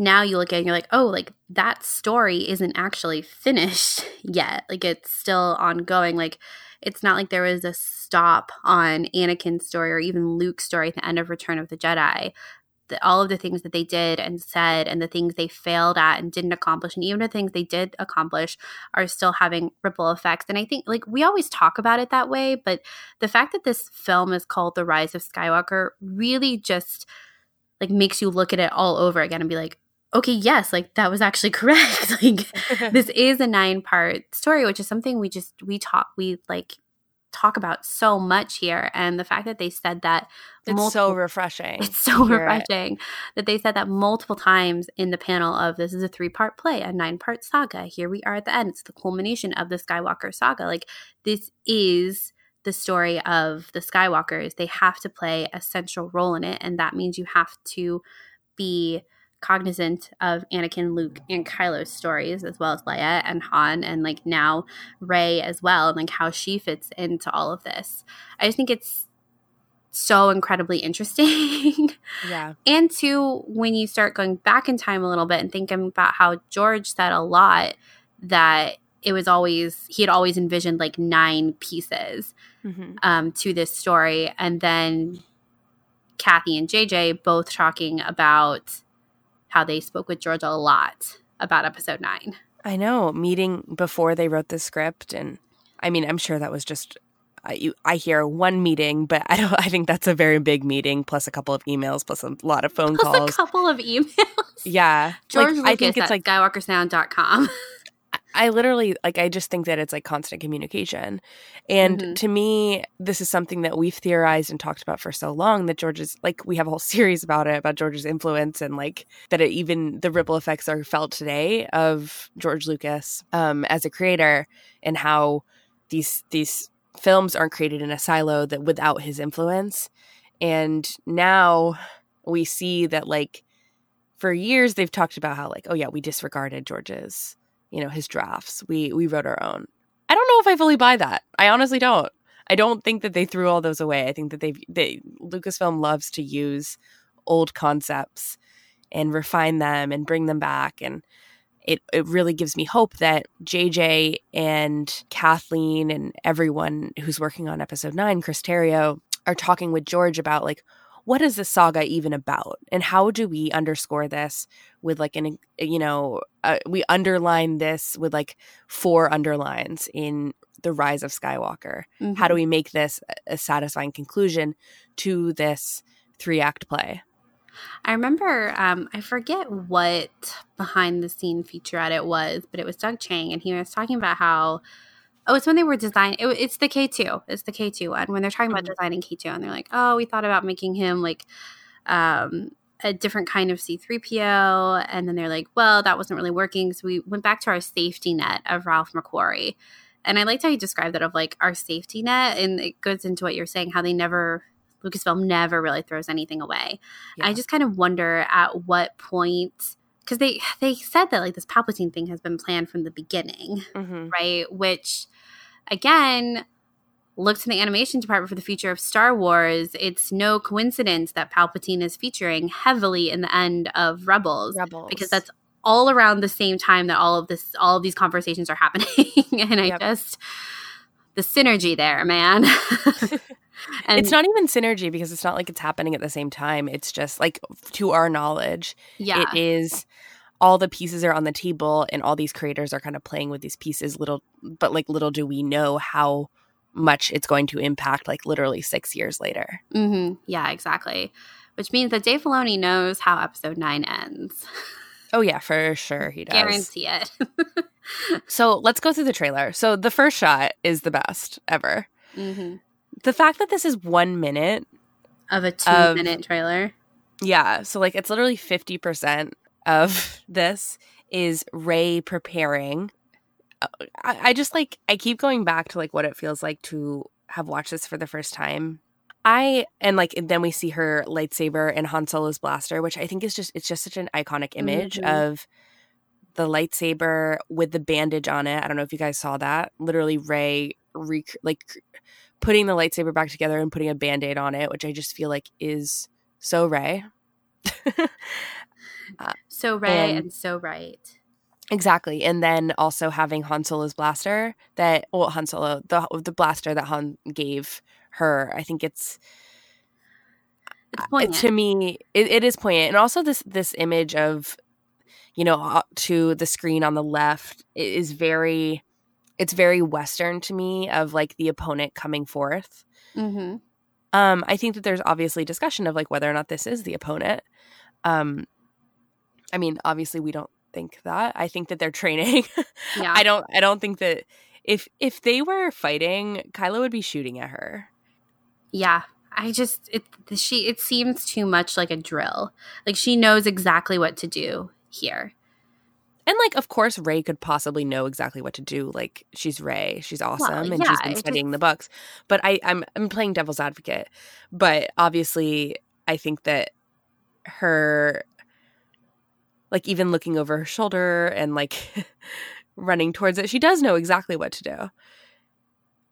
now you look at it and you're like, oh, like that story isn't actually finished [laughs] yet. Like it's still ongoing. Like it's not like there was a stop on Anakin's story or even Luke's story at the end of Return of the Jedi. The, all of the things that they did and said and the things they failed at and didn't accomplish and even the things they did accomplish are still having ripple effects and i think like we always talk about it that way but the fact that this film is called the rise of skywalker really just like makes you look at it all over again and be like okay, yes, like that was actually [laughs] correct. like [laughs] this is a nine part story, which is something we just we talk we like talk about so much here. And the fact that they said that it's multiple, so refreshing. It's [laughs] so refreshing it. that they said that multiple times in the panel of this is a three part play, a nine part saga. Here we are at the end. It's the culmination of the Skywalker saga. Like this is the story of the Skywalkers. They have to play a central role in it. And that means you have to be cognizant of Anakin, Luke, and Kylo's stories, as well as Leia and Han, and like now Rey as well, and like how she fits into all of this. I just think it's so incredibly interesting. [laughs] Yeah. and two, when you start going back in time a little bit and thinking about how George said a lot that it was always he had always envisioned like nine pieces mm-hmm. um, to this story, and then Kathy and JJ both talking about how they spoke with George a lot about episode nine. I know, meeting before they wrote the script. And I mean, I'm sure that was just. I, you, I hear one meeting, but I don't. [laughs] I think that's a very big meeting, plus a couple of emails, plus a lot of phone plus calls. a couple of emails. Yeah, George like, Lucas I think it's like SkywalkerSound.com. [laughs] I literally like I just think that it's like constant communication. And mm-hmm. to me, this is something that we've theorized and talked about for so long that George's like we have a whole [laughs] series about it about George's influence and like that it even the ripple effects are felt today of George Lucas um as a creator and how these these films aren't created in a silo that without his influence. And now we see that like for years they've talked about how like oh yeah, we disregarded George's you know his drafts. We we wrote our own. I don't know if i fully buy that. I honestly don't. I don't think that they threw all those away. I think that they they lucasfilm loves to use old concepts and refine them and bring them back. And it, it really gives me hope that JJ and Kathleen and everyone who's working on episode nine, Chris Terrio, are talking with George about like what is the saga even about and how do we underscore this with like an you know uh, we underline this with like four underlines in the rise of skywalker mm-hmm. how do mm-hmm. we make this a satisfying conclusion to this three act play I remember, um, I forget what behind the scene featurette it was, but it was Doug Chiang, and he was talking about how Oh, it's when they were designing. It, it's the K two. It's the K two one when they're talking about mm-hmm. designing K two, and they're like, "Oh, we thought about making him like um, a different kind of C three PO," and then they're like, "Well, that wasn't really working." So we went back to our safety net of Ralph McQuarrie, and I liked how you described that of like our safety net, and it goes into what you're saying, how they never Lucasfilm never really throws anything away. Yeah. I just kind of wonder at what point because they they said that like this Palpatine thing has been planned from the beginning, mm-hmm. right? Which again, look to the animation department for the future of Star Wars. It's no coincidence that Palpatine is featuring heavily in the end of Rebels, Rebels. because that's all around the same time that all of this all of these conversations are happening [laughs] and i yep. just the synergy there man [laughs] [laughs] and it's not even synergy because it's not like it's happening at the same time it's just like to our knowledge yeah it is all the pieces are on the table and all these creators are kind of playing with these pieces. Little but like little do we know how much it's going to impact like literally six years later. Mm-hmm. yeah exactly. Which means that dave filoni knows how episode 9 ends. Oh yeah for sure he does. Guarantee it. [laughs] So let's go through the trailer. So the first shot is the best ever. Mm-hmm. the fact that this is one minute of a two of, minute trailer? Yeah so like it's literally 50% of this is Rey preparing. uh, I, I just like I keep going back to like what it feels like to have watched this for the first time. I and like then we see her lightsaber and Han Solo's blaster, which I think is just it's just such an iconic image Mhm. of the lightsaber with the bandage on it. I don't know if you guys saw that. Literally Rey rec- like putting the lightsaber back together and putting a band-aid on it, which I just feel like is so Rey. [laughs] So right And- and so right. Exactly, and then also having Han Solo's blaster that well Han Solo the the blaster that Han gave her. I think it's It's uh, to me it, it is poignant, and also this this image of you know uh, to the screen on the left is very it's very Western to me of like the opponent coming forth. mm-hmm. Um, I think that there's obviously discussion of like whether or not this is the opponent. Um, I mean, obviously we don't think that. I think that they're training. [laughs] Yeah. I don't. I don't think that if if they were fighting, Kylo would be shooting at her. Yeah. I just it she it seems too much like a drill. Like she knows exactly what to do here. And like, of course, Rey could possibly know exactly what to do. Like, she's Rey, she's awesome, and yeah, she's been studying just- the books. But I, I'm I'm playing devil's advocate. But obviously, I think that her, like, even looking over her shoulder and like [laughs] running towards it, she does know exactly what to do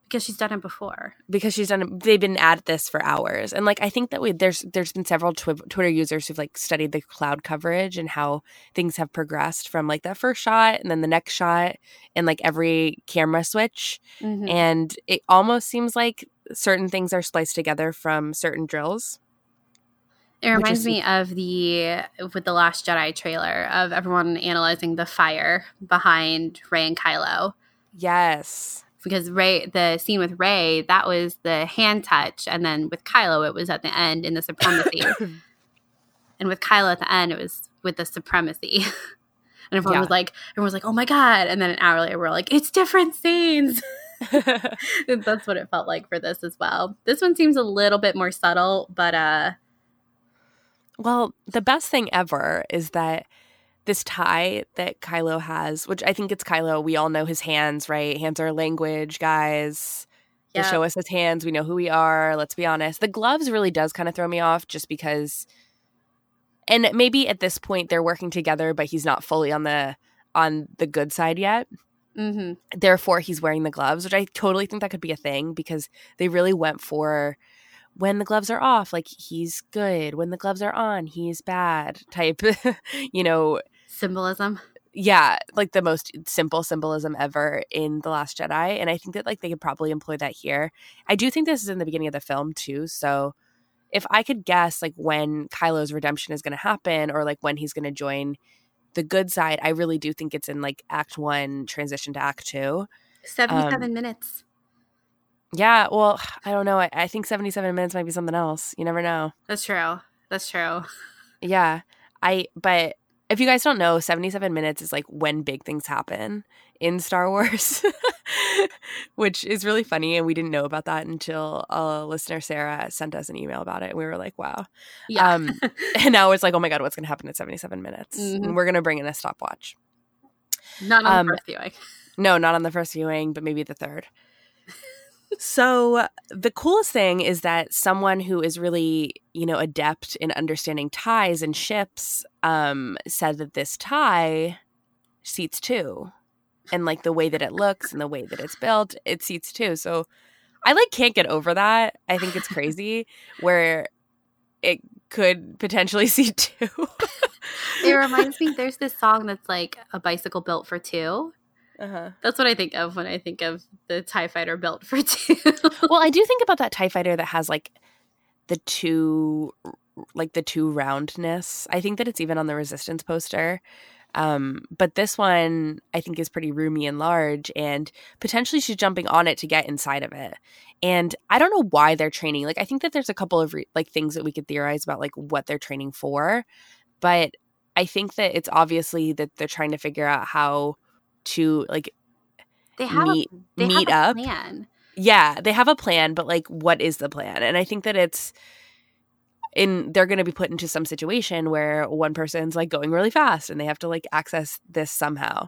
Because she's done it before. because she's done. It. They've been at this for hours, and like, I think that we there's there's been several twi- Twitter users who've like studied the cloud coverage and how things have progressed from like that first shot and then the next shot and like every camera switch Mhm. and it almost seems like certain things are spliced together from certain drills It reminds is- me of the with the Last Jedi trailer of everyone analyzing the fire behind Rey and Kylo. yes Because Rey, the scene with Rey, that was the hand touch, and then with Kylo, it was at the end in the supremacy, [laughs] and with Kylo at the end, it was with the supremacy. [laughs] and everyone Yeah. was like, everyone was like, "Oh my god!" And then an hour later, we're like, "It's different scenes." [laughs] That's what it felt like for this as well. This one seems a little bit more subtle, but uh, well the best thing ever is that this tie that Kylo has which I think it's Kylo we all know his hands right hands are language guys They yeah, show us his hands. We know who we are. Let's be honest. The gloves really does kind of throw me off just because and maybe at this point they're working together, but he's not fully on the on the good side yet. hmm Therefore he's wearing the gloves, which I totally think that could be a thing because they really went for when the gloves are off, like he's good. When the gloves are on, he's bad [laughs] type, you know, symbolism. yeah, like the most simple symbolism ever in The Last Jedi. And I think that like they could probably employ that here. I do think this is in the beginning of the film too. So if I could guess like when Kylo's redemption is going to happen or like when he's going to join the good side, I really do think it's in like act one, transition to act two. Seventy-seven Um, minutes. Yeah, well, [sighs] I don't know. I, I think 77 minutes might be something else. You never know. That's true. That's true. Yeah. I, but if you guys don't know, 77 minutes is like when big things happen in Star Wars, [laughs] which is really funny. And we didn't know about that until a listener, Sarah, sent us an email about it. And we were like, wow. Yeah. Um, [laughs] and now it's like, oh my God, what's going to happen at 77 minutes? Mhm. And we're going to bring in a stopwatch. Not on um, the first viewing. No, not on the first viewing, but maybe the third. So the coolest thing is that someone who is really, you know, adept in understanding ties and ships, um, said that this tie seats two. And like the way that it looks and the way that it's built, it seats two. So I like can't get over that. I think it's crazy [laughs] where it could potentially [laughs] seat two. It reminds [laughs] me. There's this song that's like a bicycle built for two. Uh-huh. That's what I think of when I think of the Tie Fighter built for [laughs] two. well i do think about that tie fighter that has like the two like the two roundness i think that it's even on the resistance poster um but this one i think is pretty roomy and large and potentially she's jumping on it to get inside of it and i don't know why they're training like i think that there's a couple of re- like things that we could theorize about like what they're training for but i think that it's obviously that they're trying to figure out how to like they have Meet- a, they meet have up. a plan. yeah they have a plan but like what is the plan and i think that it's in they're going to be put into some situation where one person's like going really fast and they have to like access this somehow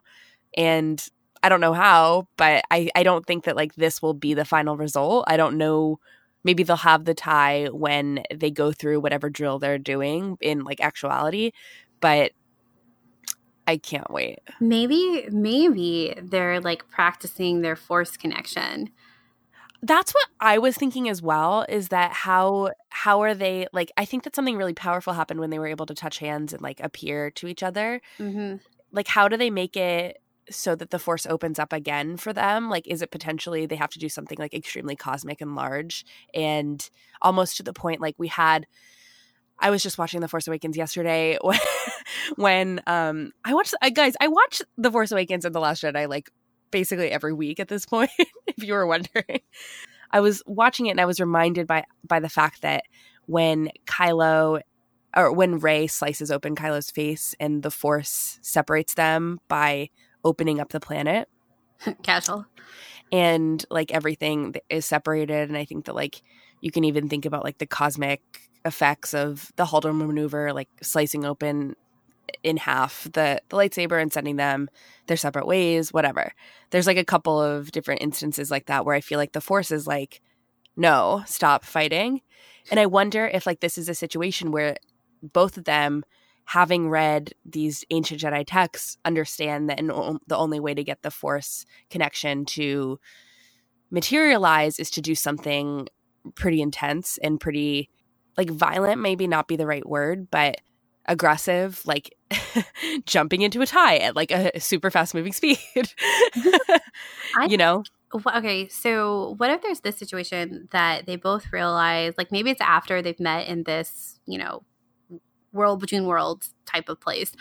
and I don't know how, but I I don't think that like this will be the final result. I don't know maybe they'll have the tie when they go through whatever drill they're doing in like actuality, but I can't wait. Maybe maybe they're like practicing their force connection. That's what I was thinking as well is that how how are they like I think that something really powerful happened when they were able to touch hands and like appear to each other. Mm-hmm. Like how do they make it so that the force opens up again for them like is it potentially they have to do something like extremely cosmic and large and almost to the point like we had I was just watching The Force Awakens yesterday [laughs] when, when um I watched guys I watch The Force Awakens and The Last Jedi like basically every week at this [laughs] point if you were wondering. I was watching it and I was reminded by by the fact that when Kylo or when Rey slices open Kylo's face and the Force separates them by opening up the planet. [laughs] Casual. And like everything is separated. And I think that like you can even think about like the cosmic effects of the Holdo maneuver, like slicing open in half the, the lightsaber and sending them their separate ways, whatever. There's like a couple of different instances like that where I feel like the force is like, no, stop fighting. And I wonder if like this is a situation where both of them having read these ancient Jedi texts, understand that the only way to get the Force connection to materialize is to do something pretty intense and pretty like violent, maybe not be the right word, but aggressive, like [laughs] jumping into a tie at like a super fast moving speed. [laughs] [laughs] you know? Okay, so what if there's this situation that they both realize, like maybe it's after they've met in this, you know, world between worlds type of place.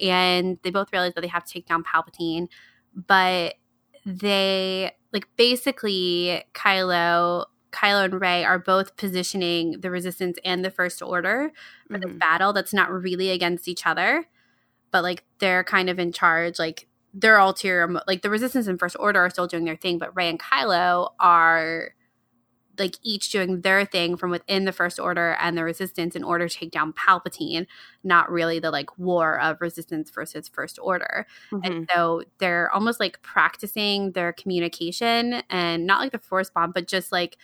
And they both realize that they have to take down Palpatine, but they like basically Kylo Kylo and Rey are both positioning the resistance and the first order for mm-hmm. this battle that's not really against each other, but like they're kind of in charge. Like they're ulterior, like the resistance and first order are still doing their thing, but Rey and Kylo are like each doing their thing from within the first order and the resistance in order to take down palpatine not really the like war of resistance versus first order mm-hmm. and so they're almost like practicing their communication and not like the force bond but just like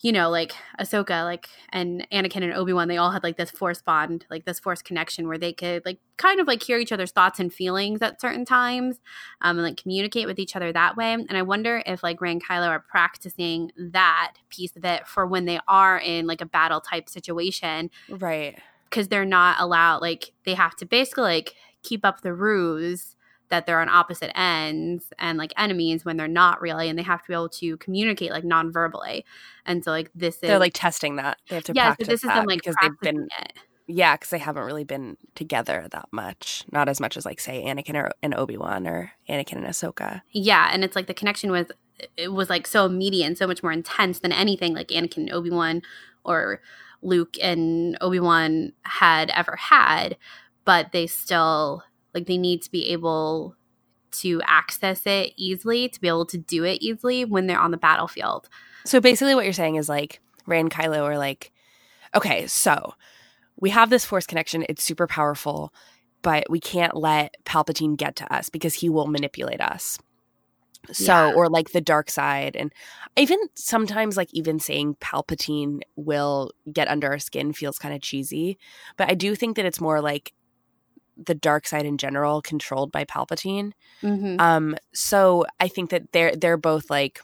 you know, like Ahsoka, like and Anakin and Obi Wan, they all had like this force bond, like this force connection where they could like kind of like hear each other's thoughts and feelings at certain times, um, and like communicate with each other that way. And I wonder if like Rey and Kylo are practicing that piece of it for when they are in like a battle type situation, right? Because they're not allowed, like they have to basically like keep up the ruse that they're on opposite ends and like enemies when they're not really and they have to be able to communicate like non-verbally. And so like this is they're like testing that. They have to yeah practice so this is them like because they've been it. yeah because they haven't really been together that much. Not as much as like say anakin or, and obi-wan or anakin and ahsoka. Yeah and it's like the connection was it was like so immediate and so much more intense than anything like anakin and obi-wan or luke and obi-wan had ever had but they still like they need to be able to access it easily, to be able to do it easily when they're on the battlefield. So basically, what you're saying is like Rey and Kylo are like, okay, so we have this force connection, it's super powerful, but we can't let Palpatine get to us because he will manipulate us. So, yeah. or like the dark side. And even sometimes, like, even saying Palpatine will get under our skin feels kind of cheesy. But I do think that it's more like the dark side in general controlled by Palpatine. Mm-hmm. Um, so I think that they're they're both like,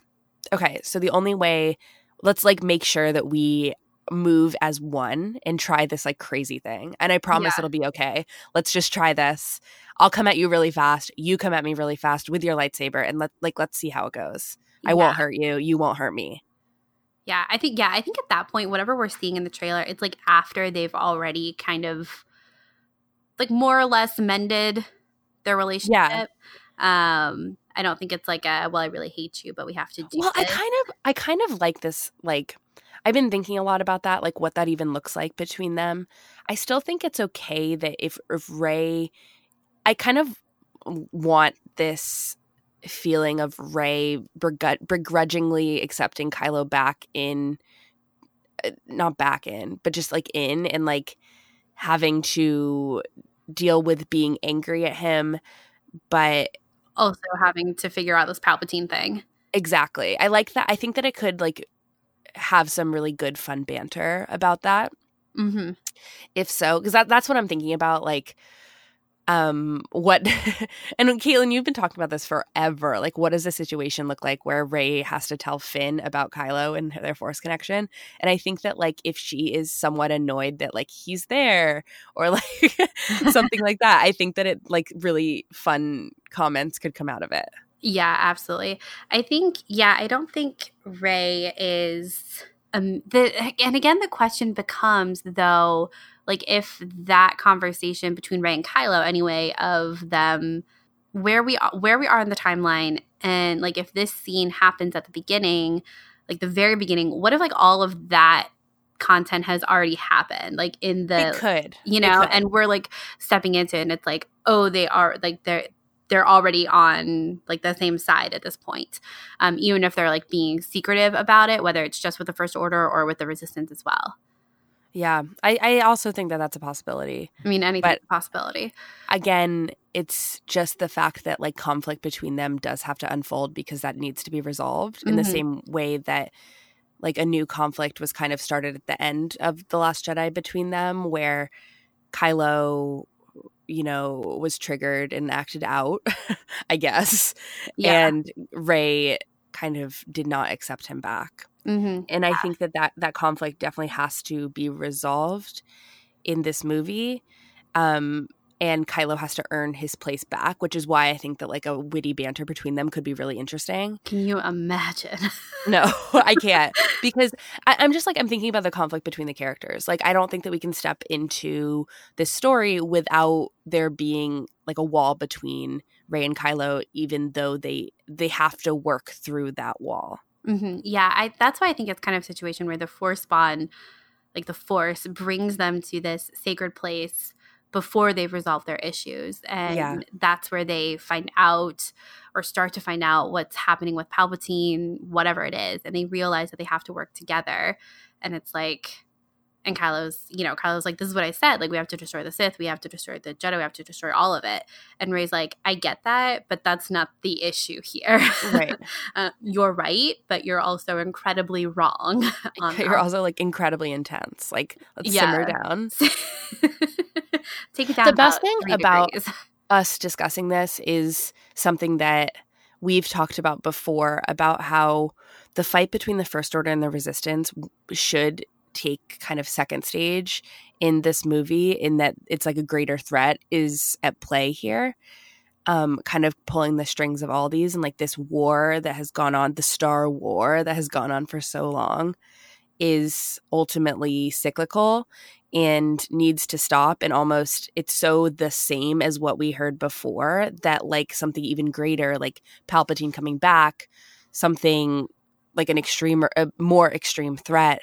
okay, so the only way let's like make sure that we move as one and try this like crazy thing. And I promise yeah. it'll be okay. Let's just try this. I'll come at you really fast. You come at me really fast with your lightsaber and let like let's see how it goes. Yeah. I won't hurt you. You won't hurt me. Yeah, I think yeah, I think at that point whatever we're seeing in the trailer, it's like after they've already kind of like more or less mended their relationship. Yeah. Um, I don't think it's like a well, I really hate you, but we have to do. Well, this. I kind of, I kind of like this. Like, I've been thinking a lot about that, like what that even looks like between them. I still think it's okay that if if Rey, I kind of want this feeling of Rey begrudgingly accepting Kylo back in, uh, not back in, but just like in and like having to deal with being angry at him, but also having to figure out this Palpatine thing. Exactly. I like that. I think that it could like have some really good fun banter about that. Mm-hmm. If so, because that, that's what I'm thinking about. Like, um, what [laughs] and Caitlin, you've been talking about this forever. Like, what does the situation look like where Rey has to tell Finn about Kylo and their Force connection? And I think that like if she is somewhat annoyed that like he's there or [laughs] like something like that, I think that it like really fun comments could come out of it. Yeah, absolutely. I think, yeah, I don't think Rey is. Um, the and again, the question becomes though, like if that conversation between Rey and Kylo, anyway, of them where we are, where we are in the timeline, and like if this scene happens at the beginning, like the very beginning, what if like all of that content has already happened? Like in the It could, you know could. and we're like stepping into it and it's like oh they are like they're they're already on like the same side at this point. Um, even if they're like being secretive about it whether it's just with the first order or with the resistance as well yeah, I I also think that that's a possibility. i mean anything's But- possibility again, it's just the fact that like conflict between them does have to unfold because that needs to be resolved in the Mhm. same way that like a new conflict was kind of started at the end of The Last Jedi between them, where Kylo, you know, was triggered and acted out, [laughs] I guess. yeah And Rey kind of did not accept him back hmm and i think that, that that conflict definitely has to be resolved in this movie um and kylo has to earn his place back which is why i think that like a witty banter between them could be really interesting. Can you imagine? [laughs] No [laughs] i can't because I, i'm just like i'm thinking about the conflict between the characters. Like i don't think that we can step into this story without there being like a wall between Rey and kylo even though they they have to work through that wall hmm Yeah, I that's why I think it's kind of a situation where the force spawn, like the force, brings them to this sacred place before they've resolved their issues. And Yeah. that's where they find out or start to find out what's happening with Palpatine, whatever it is, and they realize that they have to work together. And it's like and Kylo's, you know, Kylo's like, this is what I said. Like, we have to destroy the Sith. We have to destroy the Jedi. We have to destroy all of it. And Rey's like, I get that, but that's not the issue here. right [laughs] uh, you're right, but you're also incredibly wrong. [laughs] You're that. also like incredibly intense. Like, let's Yeah. simmer down. [laughs] Take it down. The best thing about- degrees. Us discussing this is something that we've talked about before about how the fight between the First Order and the Resistance should take kind of second stage in this movie, in that it's like a greater threat is at play here. Um, kind of pulling the strings of all these and like this war that has gone on, the Star War that has gone on for so long, is ultimately cyclical and needs to stop and almost it's so the same as what we heard before that like something even greater like palpatine coming back something like an extreme or a more extreme threat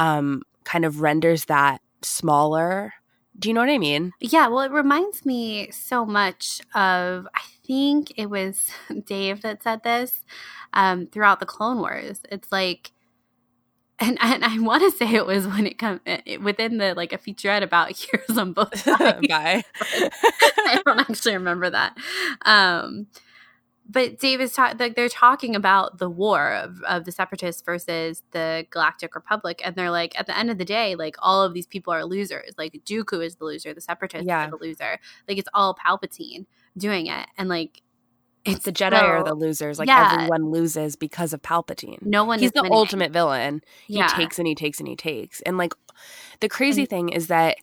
um kind of renders that smaller do you know what i mean yeah, well, it reminds me so much of, I think it was [laughs] Dave that said this um, throughout the Clone Wars. It's like, and, and I want to say it was when it comes within the like a featurette about [laughs] heroes on both [laughs] sides. bye I don't actually remember that. Um, but Dave is talking. Like they're talking about the war of, of the Separatists versus the Galactic Republic, and they're like, at the end of the day, like all of these people are losers. Like Dooku is the loser, the Separatists Yeah. are the loser. Like it's all Palpatine doing it, and like it's the jedi are the losers like Yeah. everyone loses because of palpatine no one. he's the winning. ultimate villain he Yeah. takes and he takes and he takes and like the crazy And- thing is that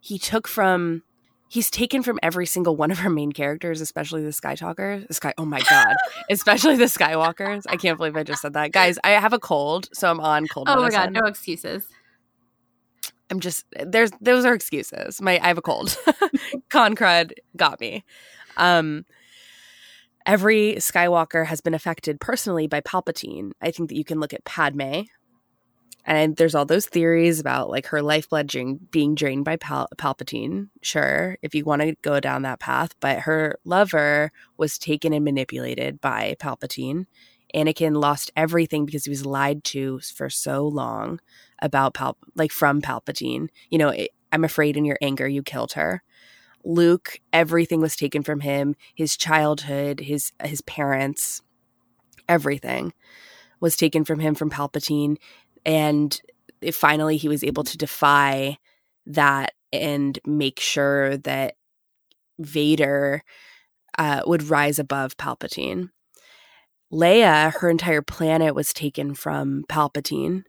he took from he's taken from every single one of our main characters especially the sky talkers the sky oh my god [laughs] especially the skywalkers. I can't believe i just said that. Guys i have a cold so i'm on cold Oh my god, no excuses. i'm just there's those are excuses. My i have a cold. [laughs] Con crud got me. Um every skywalker has been affected personally by palpatine. I think that you can look at padme and there's all those theories about like her lifeblood drain, being drained by Pal- palpatine sure if you want to go down that path but her lover was taken and manipulated by palpatine. Anakin lost everything because he was lied to for so long about Pal- like from palpatine. You know it, i'm afraid in your anger you killed her. Luke, everything was taken from him, his childhood, his his parents, everything was taken from him from Palpatine and finally he was able to defy that and make sure that Vader uh, would rise above Palpatine. Leia, her entire planet was taken from Palpatine,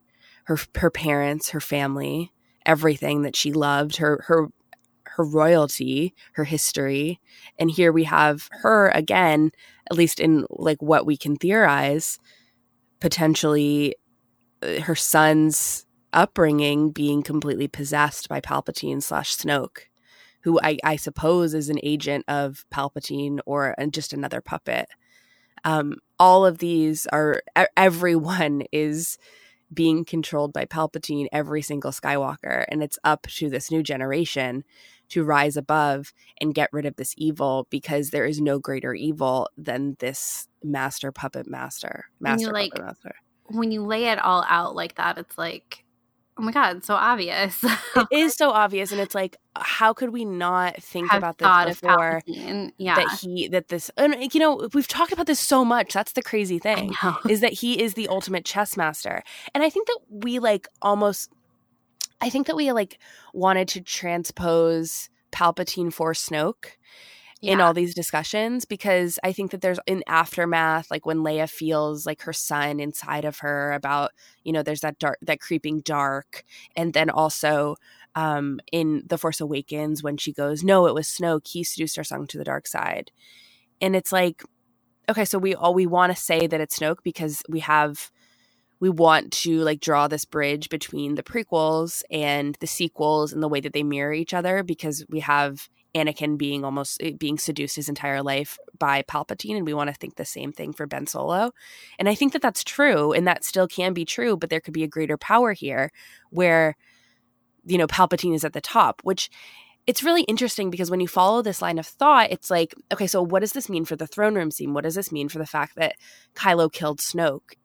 her her parents, her family, everything that she loved, her her her royalty, her history. And here we have her again, at least in like what we can theorize, potentially her son's upbringing being completely possessed by Palpatine slash Snoke, who I, I suppose is an agent of Palpatine or just another puppet. Um, all of these are everyone [laughs] is being controlled by Palpatine, every single Skywalker, and it's up to this new generation to rise above and get rid of this evil because there is no greater evil than this master puppet master. Master like, puppet master. When you lay it all out like that, it's like oh my god, it's so obvious. it [laughs] is so obvious, and it's like, how could we not think Have about this before? Yeah, That he that this and you know we've talked about this so much. That's the crazy thing is that he is the ultimate chess master, and I think that we like almost, I think that we like wanted to transpose Palpatine for Snoke in all these discussions because I think that there's an aftermath, like when Leia feels like her son inside of her about, you know, there's that dark, that creeping dark. And then also um, in The Force Awakens when she goes, no, it was Snoke. He seduced her son to the dark side. And it's like, okay, so we all, we want to say that it's Snoke because we have, we want to like draw this bridge between the prequels and the sequels and the way that they mirror each other because we have Anakin being almost eh, being seduced his entire life by Palpatine, and we want to think the same thing for Ben Solo. And I think that that's true, and that still can be true, but there could be a greater power here, where you know Palpatine is at the top, which it's really interesting because when you follow this line of thought, it's like, okay, so what does this mean for the throne room scene? What does this mean for the fact that Kylo killed Snoke?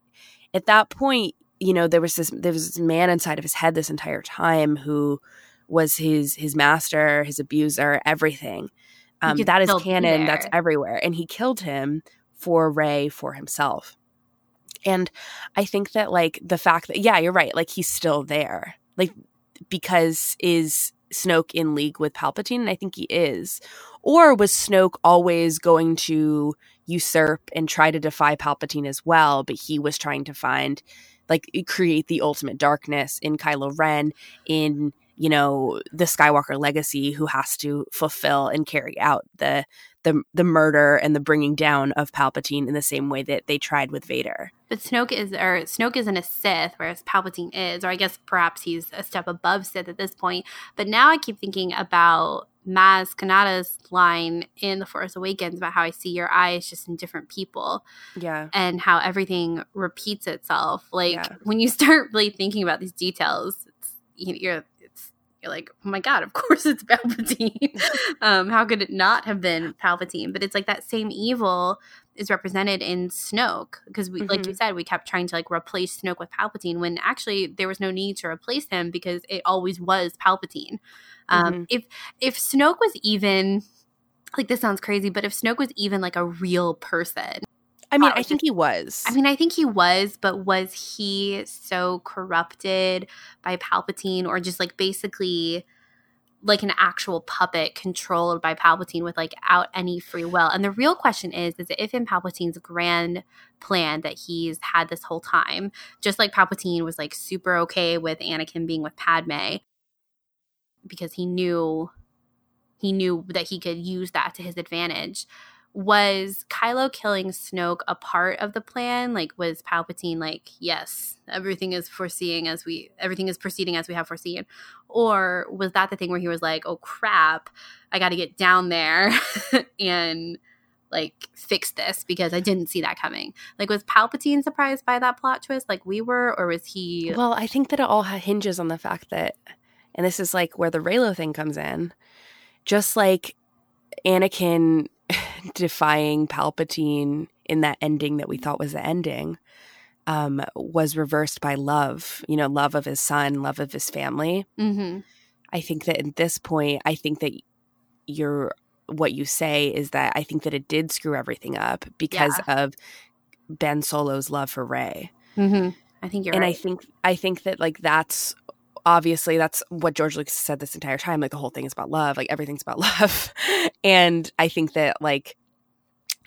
At that point, you know, there was this there was this man inside of his head this entire time who was his his master, his abuser, everything. Um, that is canon. That's everywhere, and he killed him for Rey for himself. And I think that like the fact that yeah, you're right. Like he's still there, like because is Snoke in league with Palpatine? And I think he is. Or was Snoke always going to usurp and try to defy Palpatine as well? But he was trying to find, like, create the ultimate darkness in Kylo Ren, in, you know, the Skywalker legacy, who has to fulfill and carry out the. The, the murder and the bringing down of Palpatine in the same way that they tried with Vader. But Snoke is or Snoke isn't a Sith, whereas Palpatine is, or I guess perhaps he's a step above Sith at this point. But now I keep thinking about Maz Kanata's line in The Force Awakens about how I see your eyes just in different people Yeah. and how everything repeats itself. Like Yeah. when you [laughs] start really thinking about these details, it's you know, you're you're like, oh my god, of [laughs] course it's Palpatine. [laughs] um, how could it not have been Palpatine? But it's like that same evil is represented in Snoke because we, like you said, we kept trying to like replace Snoke with Palpatine when actually there was no need to replace him because it always was Palpatine. Um, If if Snoke was even like this sounds crazy, but if Snoke was even like a real person, I mean, I think he was. I mean, I think he was, but was he so corrupted by Palpatine or just like basically like an actual puppet controlled by Palpatine with like out any free will? And the real question is is if in Palpatine's grand plan that he's had this whole time, just like Palpatine was like super okay with Anakin being with Padme because he knew he knew that he could use that to his advantage was Kylo killing Snoke a part of the plan? Like, was Palpatine like, yes, everything is foreseeing as we, everything is proceeding as we have foreseen? Or was that the thing where he was like, oh crap, I got to get down there [laughs] and like fix this because I didn't see that coming? Like, was Palpatine surprised by that plot twist like we were, or was he? Well, I think that it all hinges on the fact that, and this is like where the Reylo thing comes in, just like Anakin defying Palpatine in that ending that we thought was the ending, um, was reversed by love, you know, love of his son, love of his family. Mhm. I think that at this point, I think that you're what you say is that I think that it did screw everything up because of Ben Solo's love for Rey. Mm-hmm. I think you're and right. I think I think that like that's obviously that's what George Lucas said this entire time. Like the whole thing is about love. Like everything's about [laughs] love. and I think that like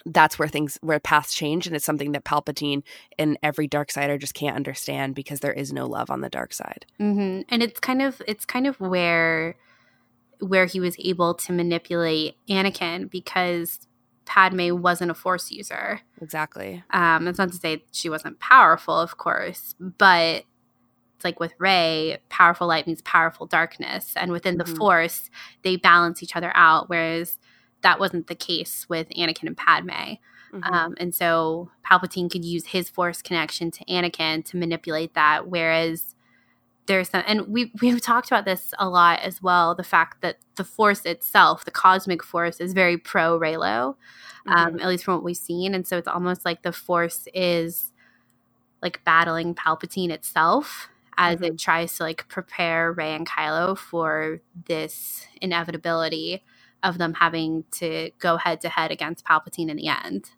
that's where things where paths change and it's something that Palpatine and every dark sider just can't understand because there is no love on the dark side. hmm And it's kind of it's kind of where where he was able to manipulate Anakin because Padme wasn't a Force user. Exactly. Um, that's not to say she wasn't powerful, of course, but like with Rey, powerful light means powerful darkness, and within the Mhm. Force, they balance each other out. Whereas that wasn't the case with Anakin and Padme. Mhm. Um, and so Palpatine could use his Force connection to Anakin to manipulate that. Whereas there's some, and we [laughs] we've talked about this a lot as well. The fact that the Force itself, the cosmic Force, is very pro Reylo, um, Mhm. at least from what we've seen. And so it's almost like the Force is like battling Palpatine itself as mm-hmm. it tries to like prepare Rey and Kylo for this inevitability of them having to go head to head against Palpatine in the end.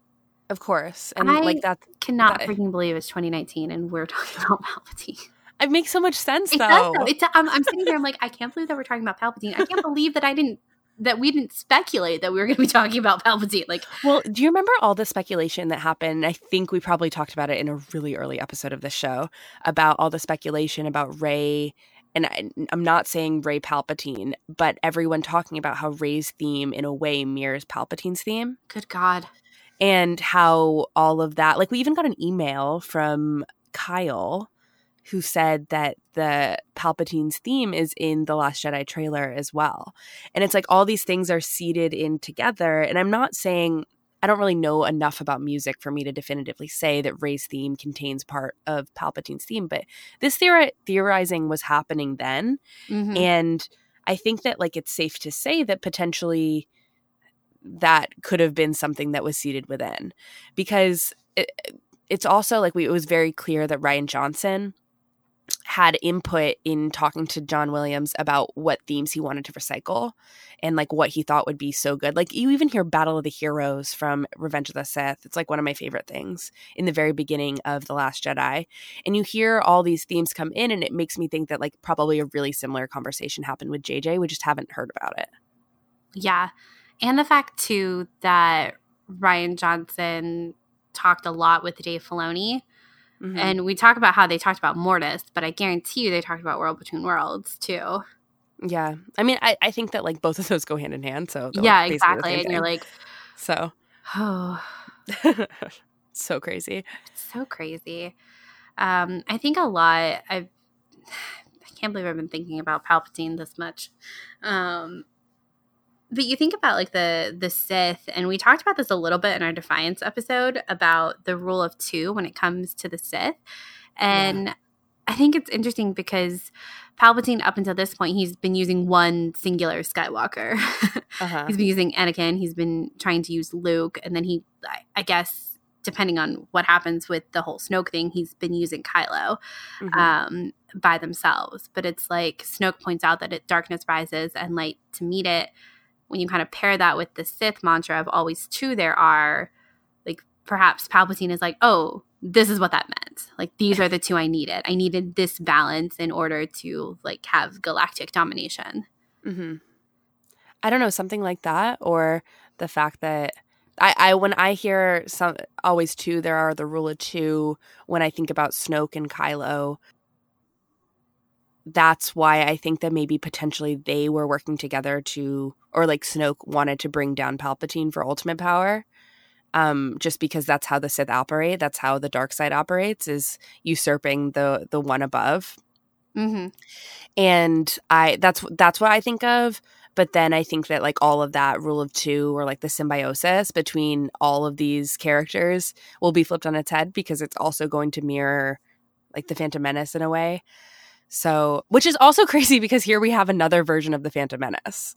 of course. And I- like that Cannot That- freaking believe it's 2019 and we're [laughs] talking about Palpatine. it makes so much sense It though. does though. It, I'm, I'm sitting here. I'm like, I can't believe that we're talking about Palpatine. I can't believe that I didn't that we didn't speculate that we were going to be talking about Palpatine. Like, Well, do you remember all the speculation that happened? I think we probably talked about it in a really early episode of the show about all the speculation about Rey. And I, I'm not saying Rey Palpatine, but everyone talking about how Rey's theme, in a way, mirrors Palpatine's theme, good God, and how all of that. Like, we even got an email from Kyle who said that the Palpatine's theme is in the Last Jedi trailer as well. And it's like all these things are seeded in together. And I'm not saying I don't really know enough about music for me to definitively say that Rey's theme contains part of Palpatine's theme, but this theori- theorizing was happening then. Mhm. And I think that like it's safe to say that potentially that could have been something that was seated within because it, it's also like we it was very clear that Rian Johnson had input in talking to John Williams about what themes he wanted to recycle and like what he thought would be so good. Like you even hear Battle of the Heroes from Revenge of the Sith. It's like one of my favorite things in the very beginning of The Last Jedi. And you hear all these themes come in and it makes me think that like probably a really similar conversation happened with JJ. We just haven't heard about it. yeah, and the fact too that Rian Johnson talked a lot with Dave Filoni, Mhm. and we talk about how they talked about Mortis, but I guarantee you they talked about World Between Worlds too. yeah. I mean, I, I think that like both of those go hand in hand. So yeah, like, exactly. And you're like, so oh, [sighs] [sighs] so crazy. So crazy. Um, I think a lot. I [sighs] I can't believe I've been thinking about Palpatine this much. Um, but you think about like the the Sith, and we talked about this a little bit in our Defiance episode about the rule of two when it comes to the Sith, and I think it's interesting because Palpatine, up until this point, he's been using one singular Skywalker. [laughs] Uh-huh. He's been using Anakin. He's been trying to use Luke, and then he, I, guess, depending on what happens with the whole Snoke thing, he's been using Kylo Mhm. um, by themselves. But it's like Snoke points out that it, darkness rises and light to meet it. When you kind of pair that with the Sith mantra of always two, there are like perhaps Palpatine is like, oh, this is what that meant. Like these are the two I needed. I needed this balance in order to like have galactic domination. Mm-hmm. I don't know something like that, or the fact that I, I when I hear some always two, there are the rule of two. When I think about Snoke and Kylo, that's why I think that maybe potentially they were working together to, or like Snoke wanted to bring down Palpatine for ultimate power. Um, just because that's how the Sith operate, that's how the dark side operates, is usurping the the one above Mm-hmm. and i that's that's what i think of but then i think that like all of that rule of two or like the symbiosis between all of these characters will be flipped on its head because it's also going to mirror like the phantom menace in a way so which is also [laughs] crazy because here we have another version of the phantom menace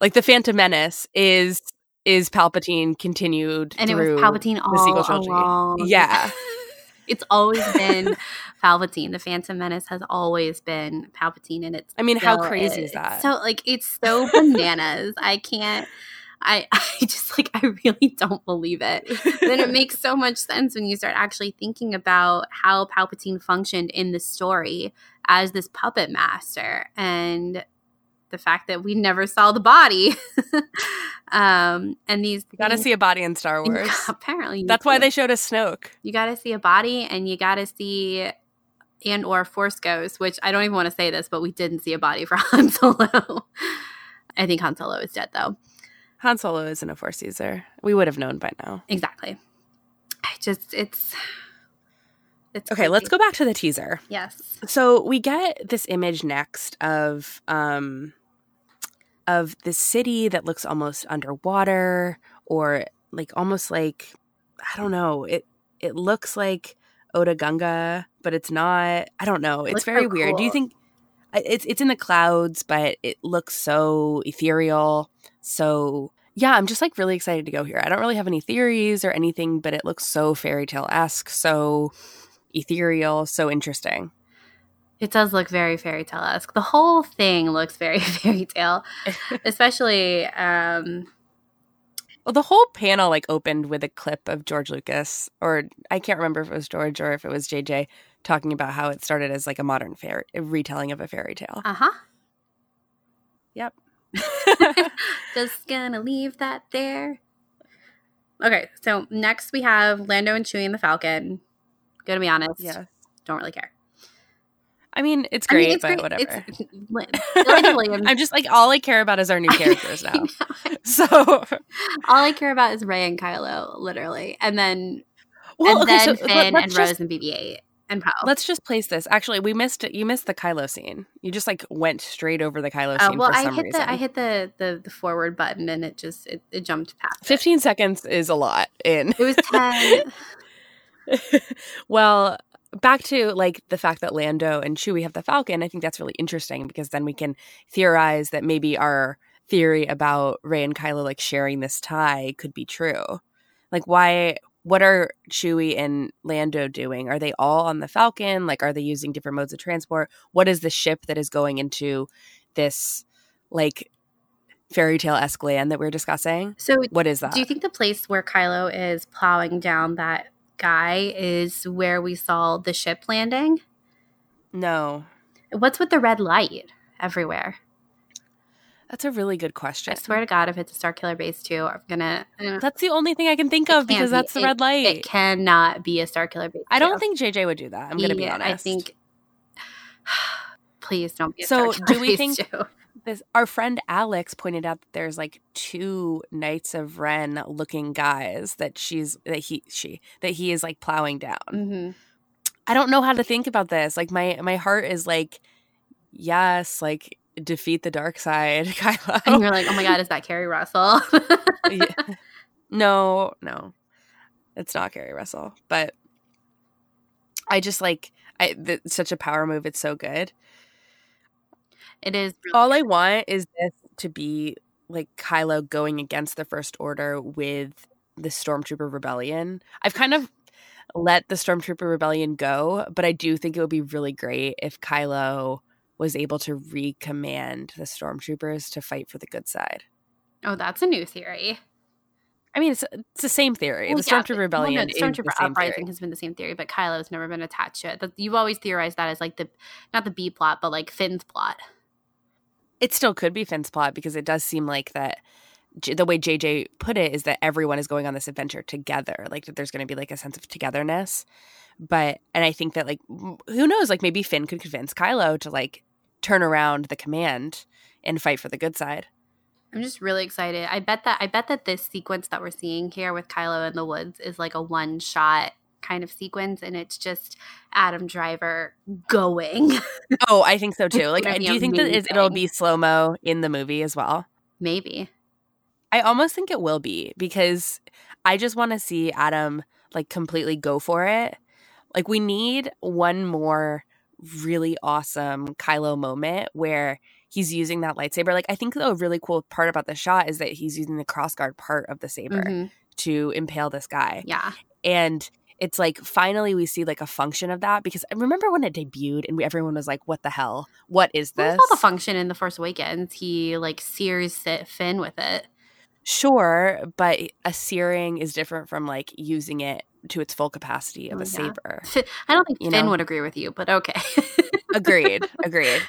like the phantom menace is is palpatine continued And it was Palpatine all sequel trilogy. along. Yeah. [laughs] it's always been Palpatine. The Phantom Menace has always been Palpatine, and it's. I mean, how crazy is that? So like, it's so bananas. I can't. I [laughs] I just like I really don't believe it. [laughs] then it makes so much sense when you start actually thinking about how Palpatine functioned in the story as this puppet master and the fact that we never saw the body. [laughs] um and these You gotta things- see a body in Star Wars. apparently That's why they showed us Snoke. you got to see a body and you got to see and or force ghost which i don't even want to say this but we didn't see a body for han solo i think han solo is dead though Han Solo isn't a Force user. We would have known by now. exactly i just it's it's Okay, let's go back to the teaser. yes So we get this image next of um of this city that looks almost underwater or like almost like I don't know. It it looks like Otoh Gunga, but it's not. I don't know. It's very weird. Do you think it's it's in the clouds, but it looks so ethereal. So yeah, I'm just like really excited to go here. I don't really have any theories or anything, but it looks so fairy tale esque, so ethereal, so interesting. it does look very fairy tale-esque the whole thing looks very [laughs] fairy tale [laughs] especially um Well, the whole panel like opened with a clip of George Lucas, or I can't remember if it was George or if it was JJ, talking about how it started as like a modern fairy a retelling of a fairy tale. uh-huh Yep. [laughs] Just gonna leave that there. Okay, so next we have Lando and Chewie and the Falcon. Gonna be honest, yeah. don't really care. I mean, it's I mean, great, it's but great. whatever. [laughs] It's, I'm just like all I care about is our new [laughs] characters now. So, All I care about is Rey and Kylo, literally, and then well, and okay, then so Finn and just, Rose and BB-8 and Poe. Let's just place this. Actually, we missed it. You missed the Kylo scene. You just like went straight over the Kylo Uh, scene well, I hit reason. the I hit the, the the forward button and it just it, it jumped past. it. 15 seconds is a lot in. It was ten. [laughs] [laughs] well, back to like the fact that Lando and Chewie have the Falcon, I think that's really interesting because then we can theorize that maybe our theory about Rey and Kylo like sharing this tie could be true. Like why what are Chewie and Lando doing? Are they all on the Falcon? Like are they using different modes of transport? What is the ship that is going into this like fairy tale esque land that we're discussing? so, What is that? do you think the place where Kylo is plowing down that guy is where we saw the ship landing? no. What's with the red light everywhere? That's a really good question. I swear to God, if it's a Starkiller Base too, I'm gonna. uh, That's the only thing I can think of because be. that's the It- red light. It cannot be a Starkiller Base. I don't 2. think JJ would do that. I'm to be honest. I think. [sighs] Please don't be a So, do we think- 2. this our friend Alex pointed out that there's like two Knights of Ren looking guys that she's that he she that he is like plowing down. Mhm. I don't know how to think about this. Like my my heart is like yes, like defeat the dark side, [laughs] Kylo. And you're like, oh my God, is that Keri Russell? [laughs] Yeah. No, no. It's not Keri Russell, but I just like I th- such a power move. It's so good. it is. Really All I want is this to be like Kylo going against the First Order with the Stormtrooper Rebellion. I've kind of let the Stormtrooper Rebellion go, but I do think it would be really great if Kylo was able to recommand the Stormtroopers to fight for the good side. oh, that's a new theory. I mean, it's it's the same theory. Well, the yeah, Stormtrooper well, Rebellion no, the is the Stormtrooper Uprising theory. has been the same theory, but Kylo's never been attached to it. That- You've always theorized that as like the, not the B plot, but like Finn's plot. It still could be Finn's plot because it does seem like that. J- The way JJ put it is that everyone is going on this adventure together. Like that, there's going to be like a sense of togetherness. But and I think that like who knows? Like maybe Finn could convince Kylo to like turn around the command and fight for the good side. I'm just really excited. I bet that I bet that this sequence that we're seeing here with Kylo in the woods is like a one shot kind of sequence, and it's just Adam Driver going. [laughs] Oh, I think so too. Like, do you think that it'll be slow mo in the movie as well? Maybe. I almost think it will be because I just want to see Adam like completely go for it. Like we need one more really awesome Kylo moment where he's using that lightsaber. Like I think the really cool part about the shot is that he's using the crossguard part of the saber Mhm. to impale this guy. Yeah. And it's like finally we see like a function of that because I remember when it debuted and we, everyone was like, "What the hell? What is this?" we saw the function in the Force Awakens. He like sears Finn with it. Sure, but a searing is different from like using it to its full capacity of Oh, a yeah. saber. [laughs] I don't think You Finn know? would agree with you, but okay. [laughs] Agreed. Agreed.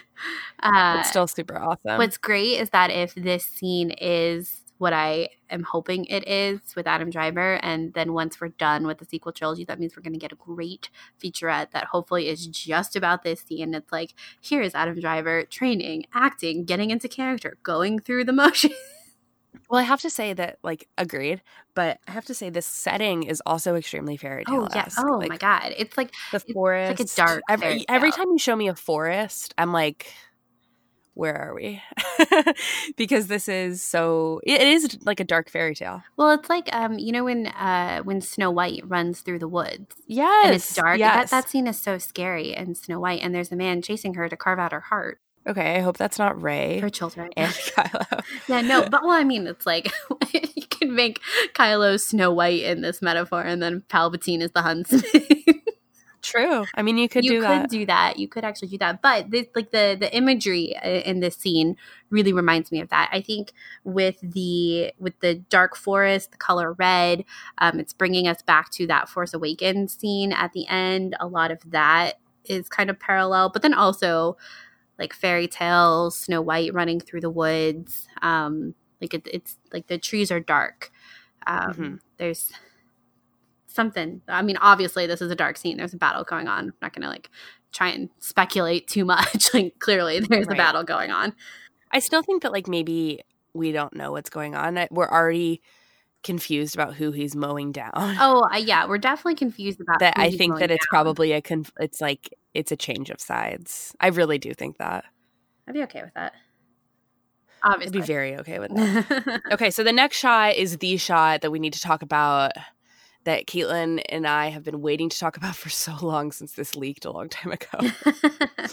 uh, It's still super awesome. What's great is that if this scene is what I am hoping it is with Adam Driver, and then once we're done with the sequel trilogy, that means we're going to get a great featurette that hopefully is just about this scene. It's like, here is Adam Driver training, acting, getting into character, going through the [laughs] motion. Well, I have to say that, like, agreed, but I have to say this setting is also extremely fairy tale. oh, yeah. Oh, my God. It's like, The it's forest. like a dark Every, every time you show me a forest, I'm like, where are we? [laughs] because this is so. It is like a dark fairy tale. well, it's like, um, you know, when uh, when Snow White runs through the woods Yes. and it's dark. Yes. That, that scene is so scary in Snow White, and there's a man chasing her to carve out her heart okay, I hope that's not Rey for children. and [laughs] Kylo. Yeah, no, but well, I mean, it's like [laughs] you can make Kylo Snow White in this metaphor, and then Palpatine is the huntsman. [laughs] True. I mean, you could do that. you do could that. do that. You could actually do that. But this, like the the imagery in this scene really reminds me of that. I think with the with the dark forest, the color red, um, it's bringing us back to that Force Awakens scene at the end. A lot of that is kind of parallel, but then also like fairy tales, Snow White running through the woods. Um, like it, it's like the trees are dark. Um, Mhm. There's something. I mean, obviously, this is a dark scene. There's a battle going on. I'm not going to like try and speculate too [laughs] much. like, clearly, there's a battle going on. I still think that like maybe we don't know what's going on. We're already confused about who he's mowing down. Oh, uh, yeah, we're definitely confused about that I think that it's down. probably a conf- it's like it's a change of sides. I really do think that. I'd be okay with that. I'd be very okay with that. [laughs] okay, so the next shot is the shot that we need to talk about that Caitlin and I have been waiting to talk about for so long since this leaked a long time ago. [laughs]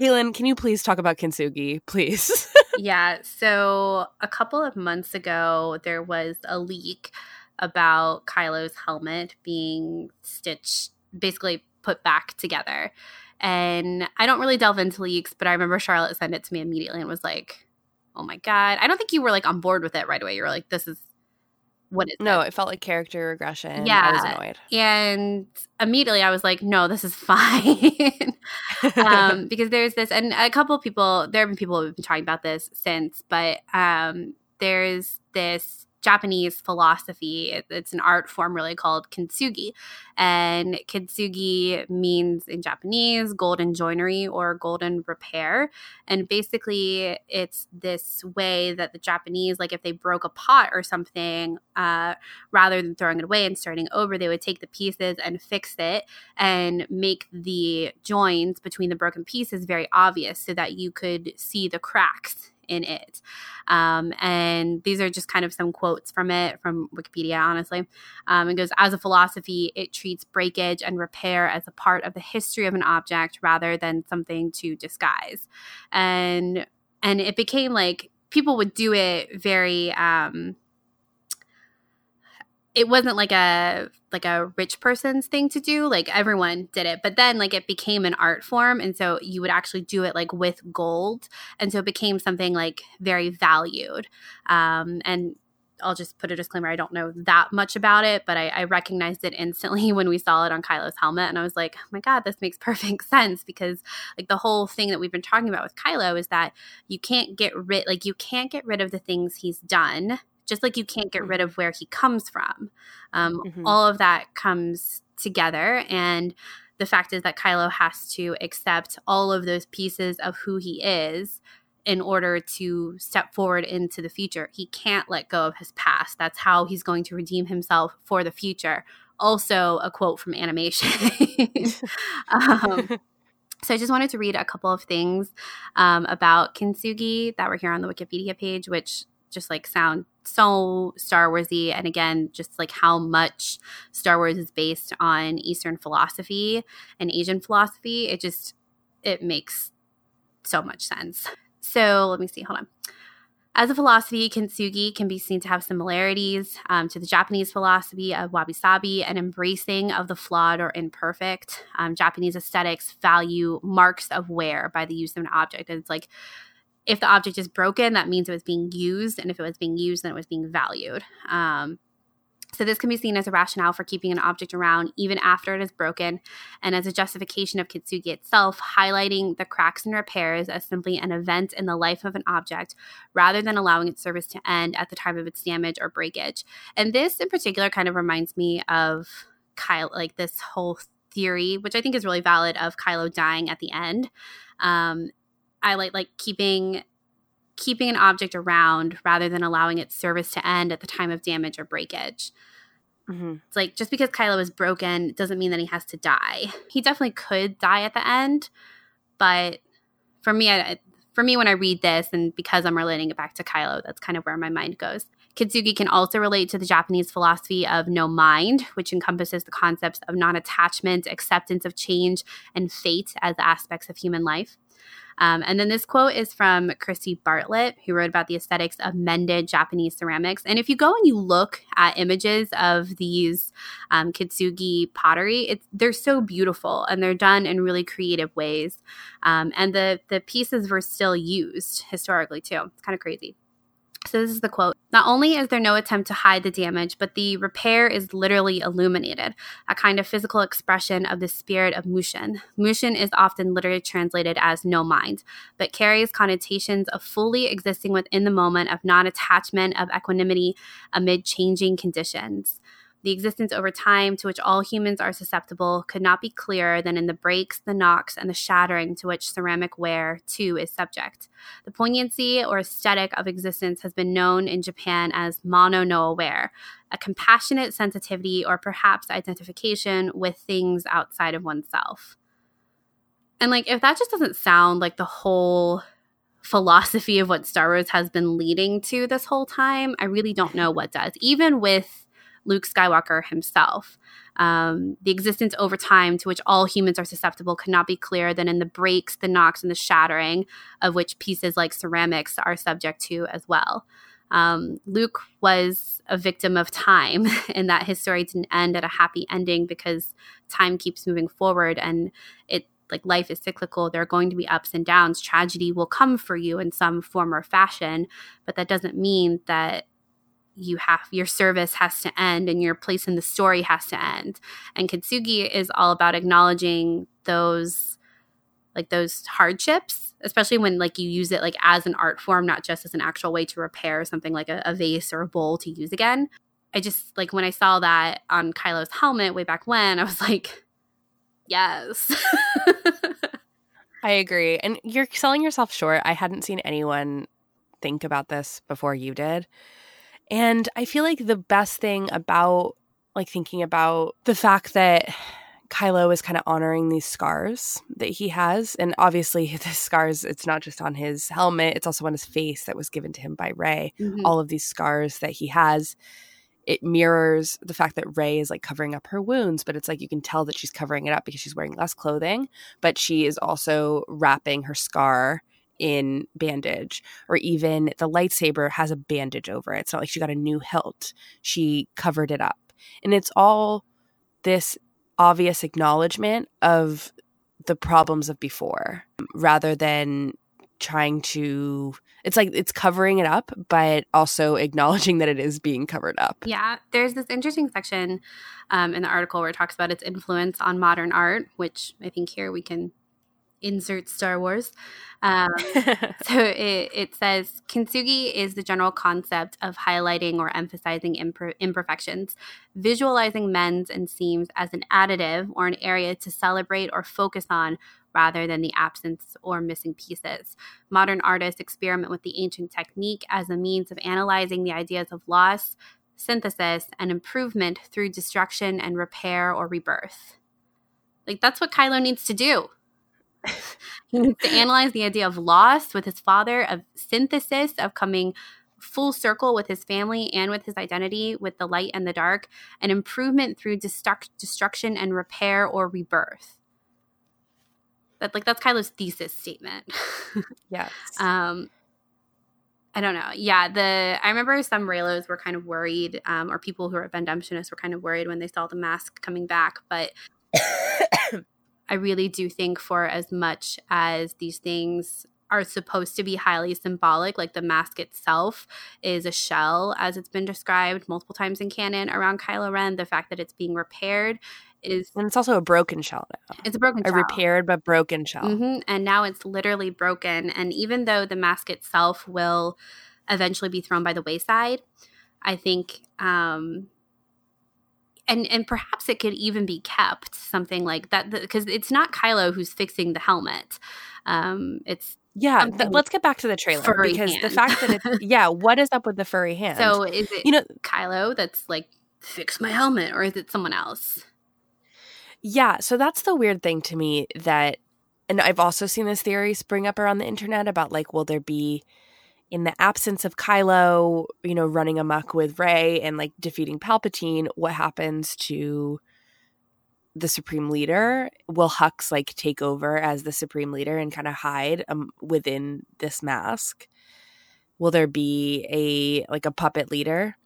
Caitlin, can you please talk about Kintsugi, please? [laughs] yeah. So a couple of months ago, there was a leak about Kylo's helmet being stitched, basically put back together. And I don't really delve into leaks, but I remember Charlotte sent it to me immediately and was like, "Oh my god!" I don't think you were like on board with it right away. You were like, "This is what is no, this?" it felt like character regression. Yeah, I was annoyed. And immediately I was like, "No, this is [laughs] fine." um, [laughs] because there's this, and a couple people, there have been people who've been talking about this since, but um, there's this Japanese philosophy. It- it's an art form really called kintsugi. And kintsugi means in Japanese golden joinery or golden repair. And basically, it's this way that the Japanese, like if they broke a pot or something, uh, rather than throwing it away and starting over, they would take the pieces and fix it and make the joins between the broken pieces very obvious so that you could see the cracks in it. Um, and these are just kind of some quotes from it from Wikipedia, honestly. Um, it goes, as a philosophy, it treats breakage and repair as a part of the history of an object rather than something to disguise. And and it became like people would do it very um it wasn't like a like a rich person's thing to do like everyone did it but then like it became an art form and so you would actually do it like with gold and so it became something like very valued um and I'll just put a disclaimer. I don't know that much about it, but I, I recognized it instantly [laughs] when we saw it on Kylo's helmet. And I was like, oh my God, this makes [laughs] perfect sense because like the whole thing that we've been talking about with Kylo is that you can't get rid like you can't get rid of the things he's done just like you can't get rid of where he comes from. Um, Mhm. all of that comes together and the fact is that kylo has to accept all of those pieces of who he is in order to step forward into the future. He can't let go of his past. That's how he's going to redeem himself for the future. Also a quote from animation. [laughs] Um, [laughs] so I just wanted to read a couple of things um, about kintsugi that were here on the Wikipedia page, which just like sound so Star Warsy, and again, just like how much Star Wars is based on Eastern philosophy and Asian philosophy. It just it makes so much sense. So let me see. Hold on. As a philosophy, kintsugi can be seen to have similarities um, to the Japanese philosophy of wabi sabi and embracing of the flawed or imperfect. Um, Japanese aesthetics value marks of wear by the use of an object. And it's like, if the object is broken, that means it was being used. And if it was being used, then it was being valued. Um, so, this can be seen as a rationale for keeping an object around even after it is broken, and as a justification of kintsugi itself, highlighting the cracks and repairs as simply an event in the life of an object rather than allowing its service to end at the time of its damage or breakage. And this in particular kind of reminds me of Kyle, like this whole theory, which I think is really valid, of Kylo dying at the end. Um, I like like keeping keeping an object around rather than allowing its service to end at the time of damage or breakage. Mm-hmm. It's like just because Kylo is broken doesn't mean that he has to die. He definitely could die at the end, but for me, I, for me, when I read this and because I'm relating it back to Kylo, that's kind of where my mind goes. Kintsugi can also relate to the Japanese philosophy of no mind, which encompasses the concepts of non attachment, acceptance of change, and fate as aspects of human life. Um, and then this quote is from Christy Bartlett, who wrote about the aesthetics of mended Japanese ceramics. And if you go and you look at images of these um, kintsugi pottery, they're so beautiful and they're done in really creative ways. Um, and the the pieces were still used historically too. It's kind of crazy. This is the quote Not only is there no attempt to hide the damage, but the repair is literally illuminated, a kind of physical expression of the spirit of Mushin. Mushin is often literally translated as no mind, but carries connotations of fully existing within the moment, of non attachment, of equanimity amid changing conditions. The existence over time to which all humans are susceptible could not be clearer than in the breaks, the knocks, and the shattering to which ceramic ware, too, is subject. The poignancy or aesthetic of existence has been known in Japan as mono no aware, a compassionate sensitivity or perhaps identification with things outside of oneself. And, like, if that just doesn't sound like the whole philosophy of what Star Wars has been leading to this whole time, I really don't know what does. Even with Luke Skywalker himself. Um, the existence over time to which all humans are susceptible cannot be clearer than in the breaks, the knocks, and the shattering of which pieces like ceramics are subject to as well. Um, Luke was a victim of time, [laughs] and that his story didn't end at a happy ending because time keeps moving forward and it like life is cyclical there are going to be ups and downs tragedy will come for you in some form or fashion but that doesn't mean that you have your service has to end and your place in the story has to end. And Kintsugi is all about acknowledging those like those hardships, especially when like you use it like as an art form, not just as an actual way to repair something like a, a vase or a bowl to use again. I just like when I saw that on Kylo's helmet way back when, I was like, yes. I agree. And you're selling yourself short. I hadn't seen anyone think about this before you did. And I feel like the best thing about like thinking about the fact that Kylo is kind of honoring these scars that he has. And obviously, [laughs] the scars, it's not just on his helmet, it's also on his face that was given to him by Rey. Mm-hmm. All of these scars that he has, it mirrors the fact that Rey is like covering up her wounds, but it's like you can tell that she's covering it up because she's wearing less clothing, but she is also wrapping her scar in bandage or even the lightsaber has a bandage over it. It's not like she got a new hilt. She covered it up. And it's all this obvious acknowledgement of the problems of before rather than trying to it's like it's covering it up but also [laughs] acknowledging that it is being covered up yeah there's this interesting section um, in the article where it talks about its influence on modern art which i think here we can insert Star Wars. [laughs] Um, so it, it says kintsugi is the general concept of highlighting or emphasizing imper- imperfections, visualizing mends and seams as an additive or an area to celebrate or focus on rather than the absence or missing pieces. Modern artists experiment with the ancient technique as a means of analyzing the ideas of loss, synthesis, and improvement through destruction and repair or rebirth. Like that's what Kylo needs to do [laughs] to analyze the idea of loss with his father, of synthesis, of coming full circle with his family and with his identity, with the light and the dark, and improvement through destruct- destruction and repair or rebirth. That like that's Kylo's thesis statement. [laughs] yes. Um, I don't know. Yeah, the I remember some Reylos were kind of worried, um, or people who are Bendemptionists were kind of worried when they saw the mask coming back. But [coughs] [coughs] I really do think for as much as these things are supposed to be highly symbolic, like the mask itself is a shell, as it's been described multiple times in canon around Kylo Ren. The fact that it's being repaired is and it's also a broken shell now. It's a broken a shell. repaired but broken shell. Mm-hmm. And now it's literally broken. And even though the mask itself will eventually be thrown by the wayside, I think um, and and perhaps it could even be kept something like that because it's not Kylo who's fixing the helmet. Um, it's yeah. Th- let's get back to the trailer because hand. the fact that it's [laughs] yeah, what is up with the furry hand? So is it you know Kylo that's like fix my helmet, or is it someone else? Yeah, so that's the weird thing to me that, and I've also seen this theory spring up around the internet about like, will there be in the absence of Kylo, you know, running amok with Rey and like defeating Palpatine, what happens to the supreme leader? Will Hux like take over as the supreme leader and kind of hide um, within this mask? Will there be a like a puppet leader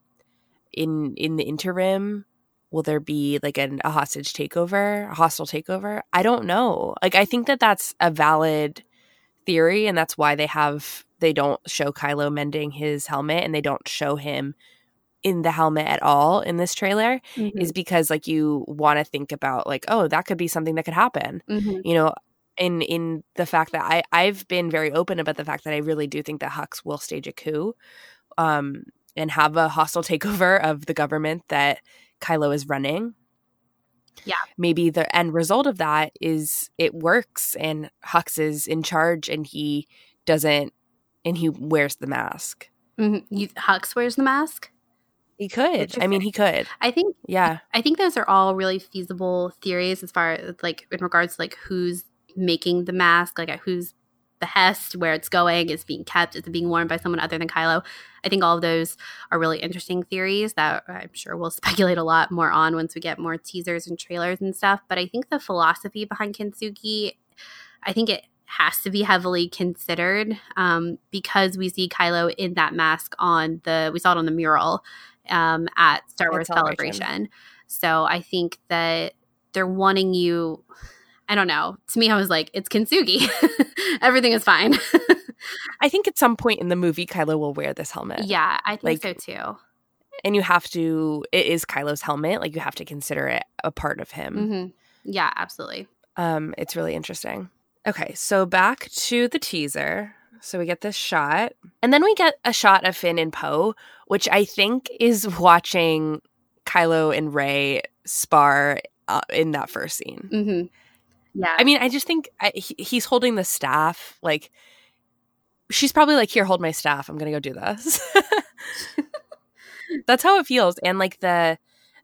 in in the interim? Will there be like an, a hostage takeover, a hostile takeover? I don't know. Like I think that that's a valid theory, and that's why they have they don't show Kylo mending his helmet and they don't show him in the helmet at all in this trailer mm-hmm. is because like you want to think about like oh that could be something that could happen mm-hmm. you know in in the fact that I I've been very open about the fact that I really do think that Hux will stage a coup um and have a hostile [laughs] takeover of the government that Kylo is running yeah maybe the end result of that is it works and Hux is in charge and he doesn't and he wears the mask. Mm-hmm. You, Hux wears the mask. He could. I mean, he could. I think. Yeah. I think those are all really feasible theories as far as like in regards to like who's making the mask, like who's behest, where it's going, is being kept, is it being worn by someone other than Kylo. I think all of those are really interesting theories that I'm sure we'll [laughs] speculate a lot more on once we get more teasers and trailers and stuff. But I think the philosophy behind Kintsugi, I think it has to be heavily considered um, because we see Kylo in that mask on the we saw it on the mural um, at Star Wars Celebration. Celebration. So I think that they're wanting you. I don't know. To me, I was like, it's Kintsugi. [laughs] Everything is fine. [laughs] I think at some point in the movie, Kylo will wear this helmet. Yeah, I think like, so too. And you have to. It is Kylo's helmet. Like you have to consider it a part of him. Mm-hmm. Yeah, absolutely. Um, it's really interesting. Okay, so back to the teaser. So we get this shot, and then we get a shot of Finn and Poe, which I think is watching Kylo and Rey spar uh, in that first scene. Mm-hmm. Yeah, I mean, I just think I, he, he's holding the staff. Like, she's probably like, "Here, hold my staff. I'm gonna go do this." [laughs] That's how it feels, and like the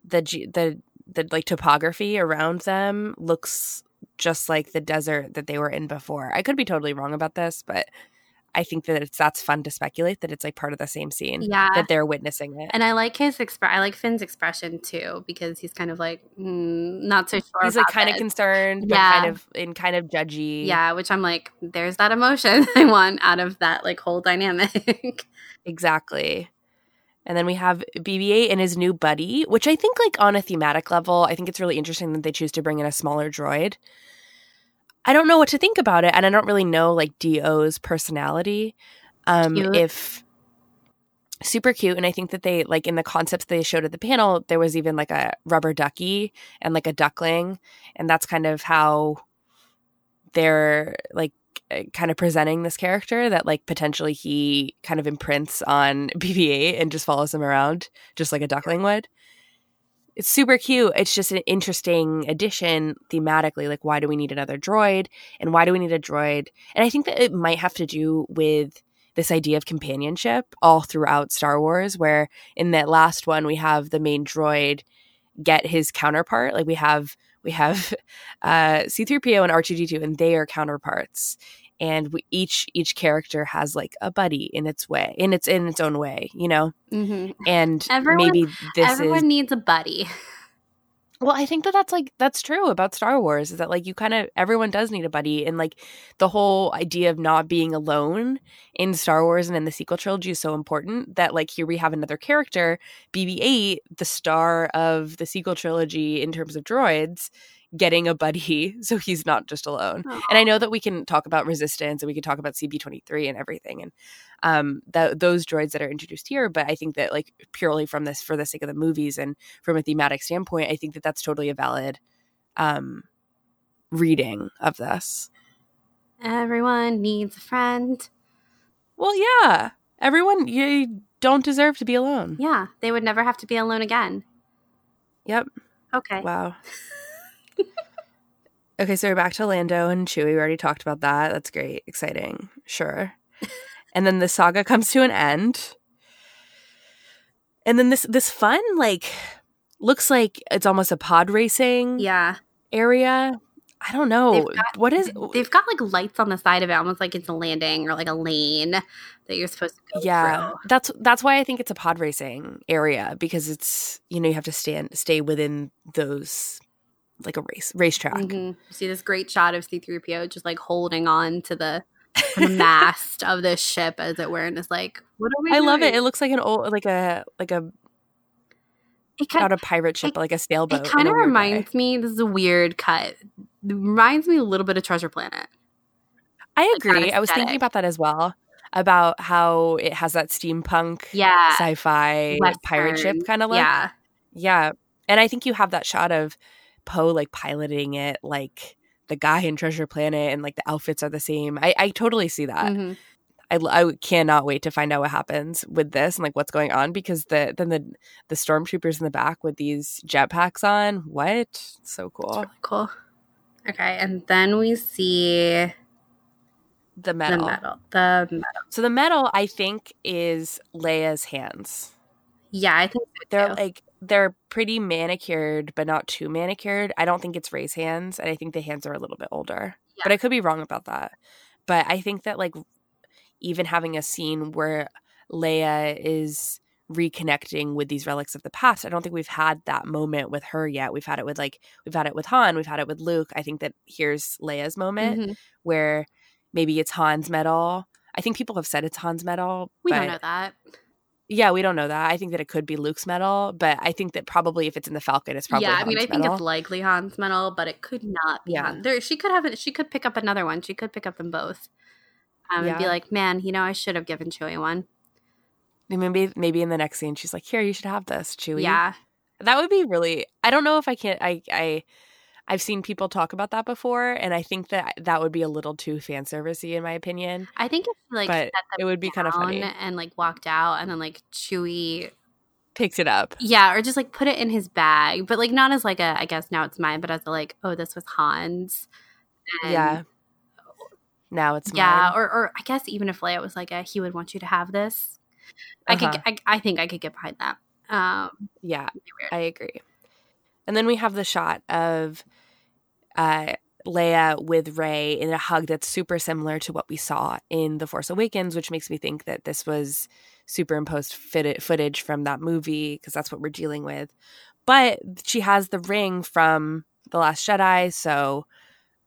the the the like topography around them looks just like the desert that they were in before. I could be totally wrong about this, but I think that it's that's fun to speculate that it's like part of the same scene. Yeah, that they're witnessing it. And I like his express. I like Finn's expression too because he's kind of like mm, not so sure. He's like kind of concerned, yeah, kind of in kind of judgy. Yeah, which I'm like, there's that emotion [laughs] I want out of that like whole dynamic. [laughs] exactly. And then we have BB-8 and his new buddy, which I think like on a thematic level, I think it's really interesting that they choose to bring in a smaller droid I don't know what to think about it, and I don't really know like D-O's personality. Um, if super cute, and I think that they like in the concepts they showed at the panel, there was even like a rubber ducky and like a duckling, and that's kind of how they're like uh, kind of presenting this character that like potentially he kind of imprints on [laughs] BB-8 and just follows him around just like a duckling would it's super cute. It's just an interesting addition thematically. Like, why do we need another droid? And why do we need a droid? And I think that it might have to do with this idea of companionship all throughout Star Wars, where in that last one, we have the main droid get his counterpart. Like, we have. We have [laughs] uh, C3PO and R2D2, and they are counterparts and we, each each character has like a buddy in its way in its in its own way you know mm-hmm. and everyone, maybe this is everyone is, needs a buddy Well, I think that that's like that's true about Star Wars is that like you kind of everyone does need a buddy and like the whole idea of not being alone in Star Wars and in the sequel trilogy is so important that like here we have another character, BB-8, the star of the sequel trilogy in terms of droids, getting a buddy [laughs] so he's not just alone. And I know that we can talk about resistance and we can talk about CB23 and everything and um that those droids that are introduced here, but I think that like purely from this for the sake of the movies and from a thematic standpoint, I think that that's totally a valid um reading of this. Everyone needs a friend. Well, yeah. Everyone you don't deserve to be alone. Yeah, they would never have to be alone again. Yep. Okay. Wow. [laughs] okay, so we're back to Lando and Chewie. We already talked about that. That's great. Exciting. Sure. [laughs] and then the saga comes to an end. And then this this fun like looks like it's almost a pod racing Yeah. area. I don't know. Got- what is They've got like lights on the side of it, almost like it's a landing or like a lane that you're supposed to go yeah through. that's that's why i think it's a pod racing area because it's you know you have to stand stay within those like a race racetrack Mhm. See this great shot of C3PO just like holding on to the [laughs] mast of this ship, as it were, and it's like, what are we i love it it looks like an old like a like a It kind not a pirate ship it- but like a sailboat It kind of weird way. reminds me. This is a weird cut. It reminds me a little bit of Treasure Planet. i agree i was thinking about that as well about how it has that steampunk Yeah, sci-fi pirate ship kind of look Yeah, Yeah. And I think you have that shot of Poe like piloting it like the guy in Treasure Planet and like the outfits are the same. I, I totally see that. Mhm. I, I cannot wait to find out what happens with this and like what's going on because the then the the stormtroopers in the back with these jetpacks on. What? So cool. really cool. Okay, and then we see The metal. the metal. The metal. So the metal I think is Leia's hands. Yeah, I think so They're like they're pretty manicured, but not too manicured. I don't think it's Rey's hands, and I think the hands are a little bit older. Yeah. But I could be wrong about that. But I think that like even having a scene where Leia is reconnecting with these relics of the past, I don't think we've had that moment with her yet. We've had it with like we've had it with Han, we've had it with Luke. I think that here's Leia's moment Mhm. where maybe it's Han's medal. I think people have said it's Han's medal. We don't know that. Yeah, we don't know that. I think that it could be Luke's medal, but I think that probably if it's in the Falcon, it's probably yeah, I mean, I Han's think medal. it's likely Han's medal, but it could not be Yeah. Han. There, she could have. it- She could pick up another one. She could pick up them both, um, and be like, "Man, you know, I should have given Chewie one." maybe maybe in the next scene, she's like, "Here, you should have this, Chewie." Yeah, that would be really. I don't know if I can't. I I I've seen people talk about that before, and I think that that would be a little too fan servicey in my opinion. I think if like But it would be kind of funny. and like walked out, and then like Chewie, Picked it up. yeah, or just like put it in his bag, but like not as like a, I guess now it's mine, but as a like, oh, this was Han's. And- yeah. Now it's yeah, mine. or or I guess even if Leia was like, a, he would want you to have this. I Uh-huh. could, I, I think I could get behind that. Um, Yeah, it'd be weird. I agree. And then we have the shot of uh, Leia with Rey in a hug that's super similar to what we saw in The Force Awakens, which makes me think that this was superimposed fit- footage from that movie because that's what we're dealing with. But she has the ring from The Last Jedi, so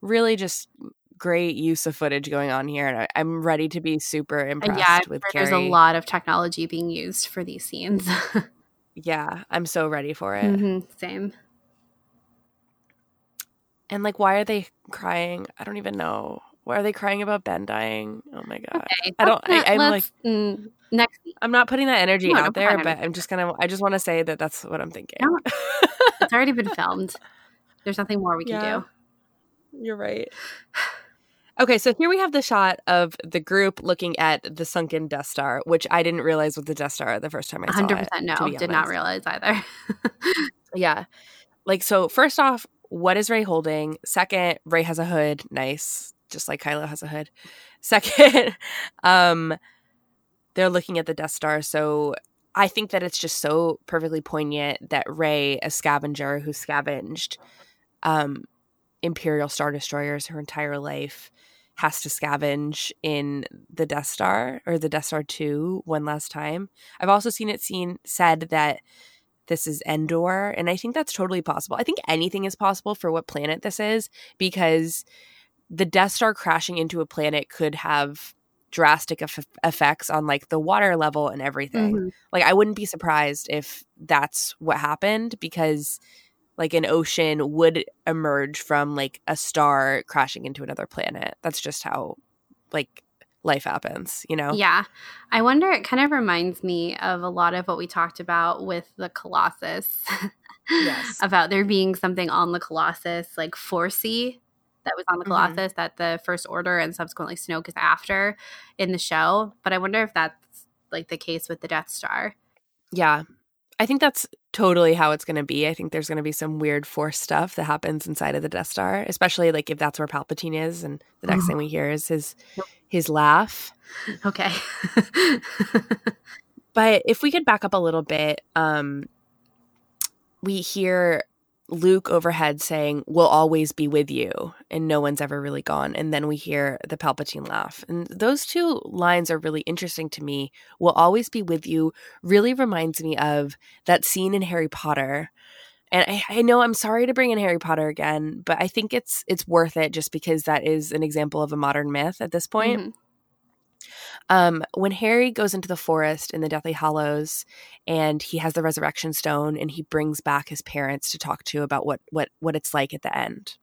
really just great use of footage going on here. And I- I'm ready to be super impressed yeah, with Carrie. there's a lot of technology being used for these scenes. [laughs] Yeah, I'm so ready for it. Mhm, Same. And like, why are they crying? I don't even know. Why are they crying about Ben dying? Oh my god! Okay, I don't. I, I'm like, mm, next. I'm not putting that energy No, out there, but. I'm just gonna. I just want to say that that's what I'm thinking. No. [laughs] It's already been filmed. There's nothing more we can Yeah. do. You're right. [sighs] Okay, so here we have the shot of the group looking at the sunken Death Star, which I didn't realize was the Death Star the first time I saw 100% it. no. to be Did not realize either. [laughs] Yeah. Like, so first off, what is Rey holding? Second, Rey has a hood. Nice. Just like Kylo has a hood. [laughs] Second, um, they're looking at the Death Star. So I think that it's just so perfectly poignant that Rey, a scavenger who scavenged um, Imperial Star Destroyers her entire life, has to scavenge in the Death Star or the Death Star 2 one last time. I've also seen it seen said that this is Endor. And I think that's totally possible. I think anything is possible for what planet this is because the Death Star crashing into a planet could have drastic eff- effects on like the water level and everything. Mhm. Like I wouldn't be surprised if that's what happened because like an ocean would emerge from like a star crashing into another planet. That's just how like life happens, you know? Yeah. I wonder, it kind of reminds me of a lot of what we talked about with the Colossus. [laughs] Yes. about there being something on the Colossus, like Forcey, that was on the Mhm. Colossus that the First Order and subsequently Snoke is after in the show. But I wonder if that's like the case with the Death Star. Yeah. I think that's totally how it's going to be. I think there's going to be some weird force stuff that happens inside of the Death Star, especially like if that's where Palpatine is and the next Mhm. thing we hear is his his laugh. Okay. [laughs] But if we could back up a little bit, um we hear Luke overhead saying, "We'll always be with you," and no one's ever really gone. And then we hear the Palpatine laugh, and those two lines are really interesting to me. "We'll always be with you" really reminds me of that scene in Harry Potter. And I, I know I'm sorry to bring in Harry Potter again, but I think it's it's worth it just because that is an example of a modern myth at this point. Mhm. Um, when Harry goes into the forest in the Deathly Hallows and he has the resurrection stone and he brings back his parents to talk to about what what what it's like at the end.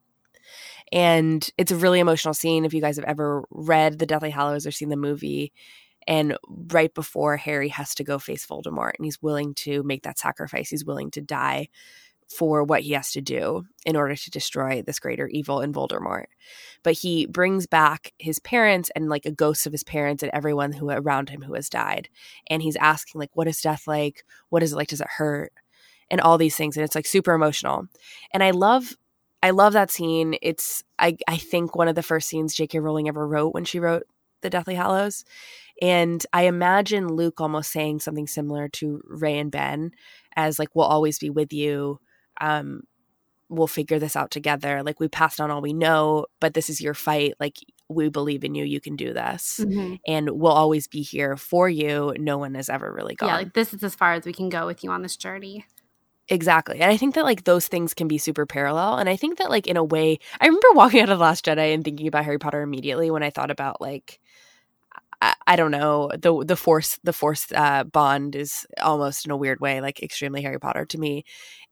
And it's a really emotional scene if you guys have ever read the Deathly Hallows or seen the movie. And right before Harry has to go face Voldemort and he's willing to make that sacrifice, he's willing to die for what he has to do in order to destroy this greater evil in Voldemort. But he brings back his parents and like a ghost of his parents and everyone who around him who has died. And he's asking like, what is death like? What is it like? Does it hurt? And all these things. And it's like super emotional. And I love I love that scene. It's I I think one of the first scenes J.K. Rowling ever wrote when she wrote the Deathly Hallows. And I imagine Luke almost saying something similar to Rey and Ben as like, we'll always be with you. Um, we'll figure this out together. Like we passed on all we know, but this is your fight. Like we believe in you. You can do this. Mhm. And we'll always be here for you. No one has ever really gone. Yeah, like this is as far as we can go with you on this journey. Exactly. And I think that like those things can be super parallel. And I think that like in a way, I remember [laughs] walking out of The Last Jedi and thinking about Harry Potter immediately when I thought about like I, I don't know, the the force the force uh bond is almost in a weird way, like extremely Harry Potter to me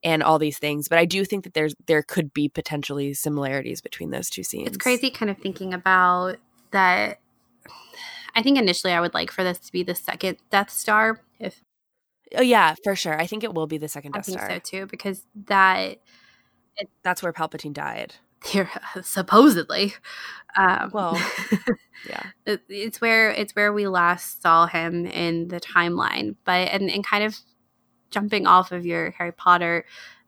and all these things. But I do think that there's there could be potentially similarities between those two scenes. It's crazy kind of thinking about that. I think initially I would like for this to be the second Death Star. If Oh yeah, for sure. I think it will be the second I Death think Star. so too, because that That's where Palpatine died. Here [laughs] supposedly. Um, Well, [laughs] Yeah. it- it's where it's where we last saw him in the timeline but and, and kind of jumping off of your harry potter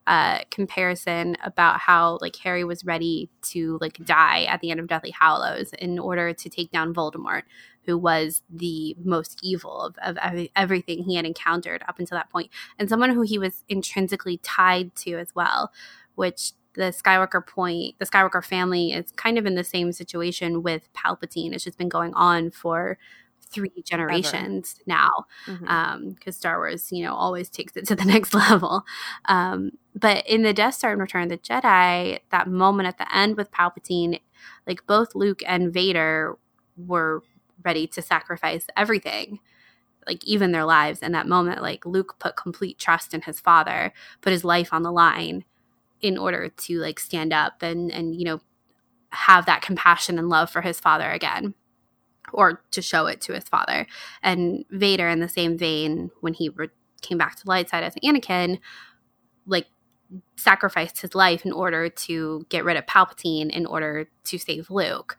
uh comparison about how like harry was ready to like die at the end of deathly hallows in order to take down voldemort who was the most evil of, of every, everything he had encountered up until that point and someone who he was intrinsically tied to as well which the Skywalker point, the Skywalker family is kind of in the same situation with Palpatine. It's just been going on for three generations now Mhm. because Star Wars, you know, always takes it to the [laughs] next level. Um, but in the Death Star and Return of the Jedi, that moment at the end with Palpatine, like both Luke and Vader were ready to sacrifice everything, like even their lives in that moment. Like Luke put complete trust in his father, put his life on the line in order to like stand up and and you know have that compassion and love for his father again or to show it to his father. And Vader, in the same vein, when he re- came back to the light side as Anakin, like sacrificed his life in order to get rid of Palpatine in order to save Luke.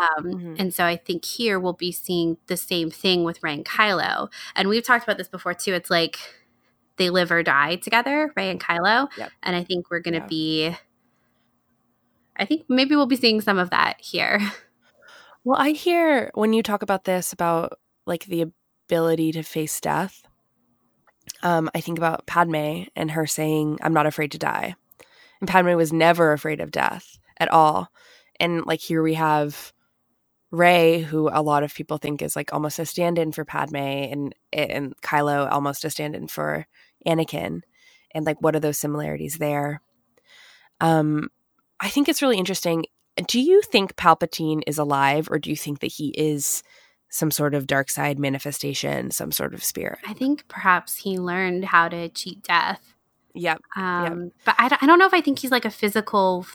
Um, Mhm. And so I think here we'll be seeing the same thing with Rey and Kylo. And we've talked about this before too. It's like they live or die together, Rey and Kylo. Yep. And I think we're going to Yeah. be, I think maybe we'll be seeing some of that here. Well, I hear when you talk about this about like the ability to face death. Um, I think about Padme and her saying, "I'm not afraid to die," and Padme was never afraid of death at all. And like here we have Rey, who a lot of people think is like almost a stand-in for Padme, and and Kylo almost a stand-in for Anakin. and like what are those similarities there. Um, I think it's really interesting. Do you think Palpatine is alive, or do you think that he is some sort of dark side manifestation, some sort of spirit? I think perhaps he learned how to cheat death. Yep. Um, Yep. But I don't, I don't know if I think he's like a physical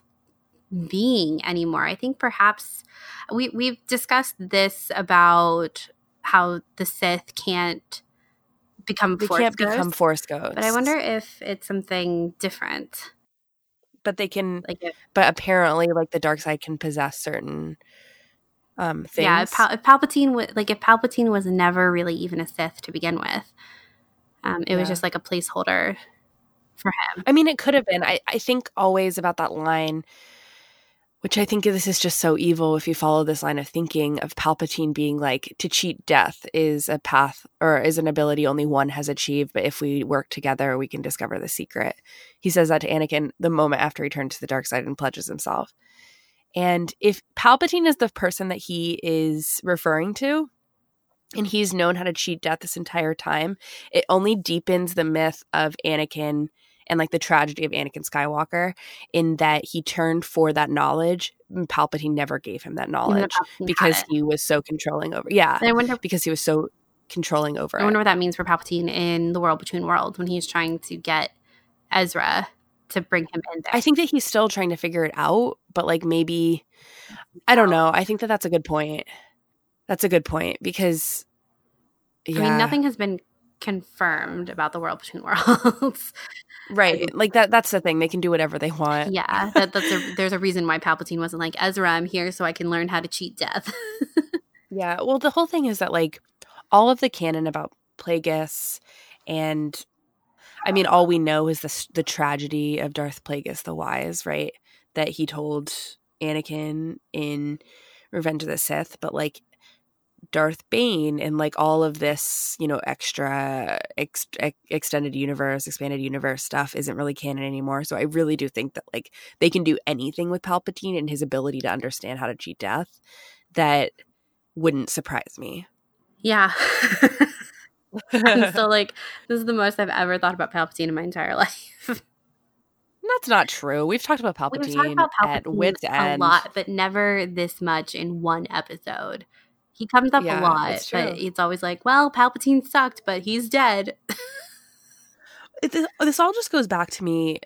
being anymore. I think perhaps we we've discussed this about how the Sith can't become They force can't ghosts, become force ghosts. but I wonder if it's something different. But they can. Like if But apparently, like the dark side can possess certain um things. yeah, if, Pal- if Palpatine was like if Palpatine was never really even a Sith to begin with, um, it was just like a placeholder for him. I mean, it could have been. I, I think always about that line, which I think this is just so evil if you follow this line of thinking of Palpatine being like, to cheat death is a path or is an ability only one has achieved, but if we work together, we can discover the secret. He says that to Anakin the moment after he turns to the dark side and pledges himself. And if Palpatine is the person that he is referring to, and he's known how to cheat death this entire time, it only deepens the myth of Anakin and like the tragedy of Anakin Skywalker in that he turned for that knowledge. and Palpatine never gave him that knowledge Palpatine because he was so controlling over. Yeah, And I wonder because he was so controlling over I wonder it. what that means for Palpatine in the world between worlds when he's trying to get Ezra to bring him in there. I think that he's still trying to figure it out, but like maybe I don't know. I think that that's a good point. That's a good point because yeah, I mean, nothing has been confirmed about the world between [laughs] worlds. right. Like that. That's the thing. They can do whatever they want. yeah, that, that's a, there's a reason why Palpatine wasn't like Ezra. I'm here so I can learn how to cheat death. [laughs] Yeah. Well, the whole thing is that like all of the canon about Plagueis and I mean, all we know is the the tragedy of Darth Plagueis the Wise, right? That he told Anakin in Revenge of the Sith, but like Darth Bane and like all of this, you know, extra ex- ex- extended universe, expanded universe stuff isn't really canon anymore. So I really do think that like they can do anything with Palpatine and his ability to understand how to cheat death that wouldn't surprise me. yeah. [laughs] I'm [laughs] like, this is the most I've ever thought about Palpatine in my entire [laughs] life. That's not true. We've talked about Palpatine, We've talked about at Palpatine wit's a end. lot, but never this much in one episode. He comes up Yeah, a lot, but it's always like, well, Palpatine sucked, but he's dead. This, this all just goes back to me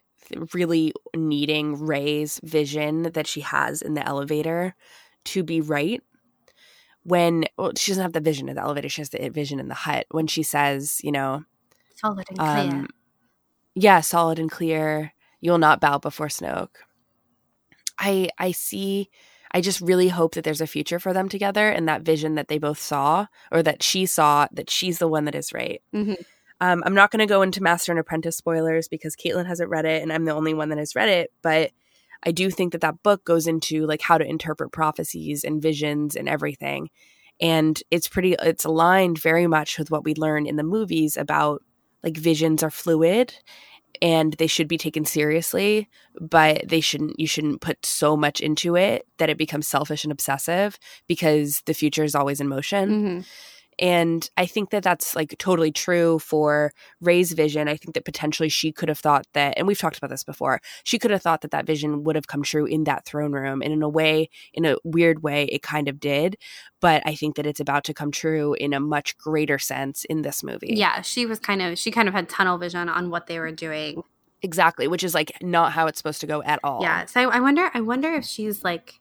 really needing Rey's vision that she has in the elevator to be right. When well, she doesn't have the vision in the elevator, she has the vision in the hut. When she says, you know, Solid and clear. um, yeah, solid and clear. You will not bow before Snoke. I I see. I just really hope that there's a future for them together, and that vision that they both saw, or that she saw, that she's the one that is right. Mhm. Um, I'm not going to go into Master and Apprentice spoilers because Caitlin hasn't read it, and I'm the only one that has read it. But I do think that that book goes into like how to interpret prophecies and visions and everything, and it's pretty. It's aligned very much with what we learn in the movies about like visions are fluid and they should be taken seriously but they shouldn't you shouldn't put so much into it that it becomes selfish and obsessive because the future is always in motion Mhm. And i think that that's like totally true for rey's vision i think that potentially she could have thought that and we've talked about this before she could have thought that that vision would have come true in that throne room and in a way in a weird way it kind of did but i think that it's about to come true in a much greater sense in this movie Yeah, she was kind of she kind of had tunnel vision on what they were doing. Exactly, which is like not how it's supposed to go at all. Yeah, so I, I wonder I wonder if she's like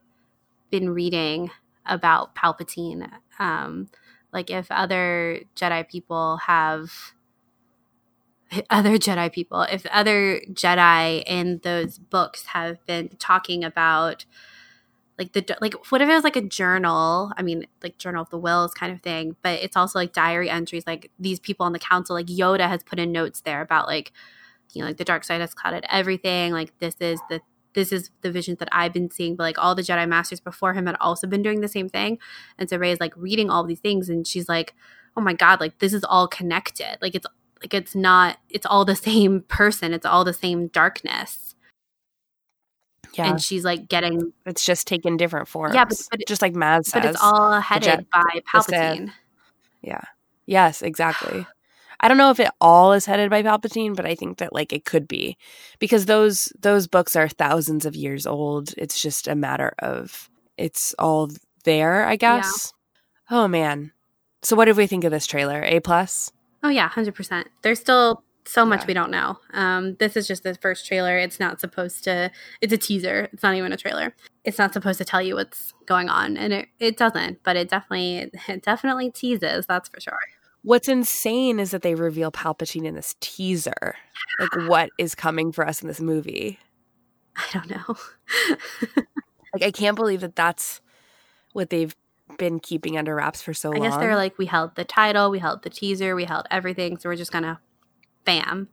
been reading about Palpatine, um, like if other Jedi people have [laughs] other Jedi people, if other Jedi in those books have been talking about like the like what if it was like a journal? I mean like journal of the Whills kind of thing but it's also like diary entries like these people on the council like yoda has put in notes there about like you know like the dark side has clouded everything like this is the this is the visions that i've been seeing but like all the jedi masters before him had also been doing the same thing and so rey is like reading all these things and she's like oh my god like this is all connected like it's like it's not it's all the [laughs] same person it's all the same darkness yeah. and she's like getting it's just taken different forms. Yeah, but- but just like Maz says. but it's all headed Jedi- by palpatine yeah. Yes, exactly. I don't know if it all is headed by Palpatine, but I think that like it could be because those those books are thousands of years old. It's just a matter of it's all there, I guess. Yeah. Oh man. So what did we think of this trailer? A plus? Oh yeah, 100%. There's still so much yeah. we don't know. Um, this is just the first trailer. It's not supposed to. It's a teaser. It's not even a trailer. It's not supposed to tell you what's going on, and it, it doesn't. But it definitely it definitely teases. That's for sure. What's insane is that they reveal Palpatine in this teaser. Like, what is coming for us in this movie? I don't know. like, I can't believe that that's what they've been keeping under wraps for so long. I guess they're like, we held the title, we held the teaser, we held everything, so we're just gonna bam.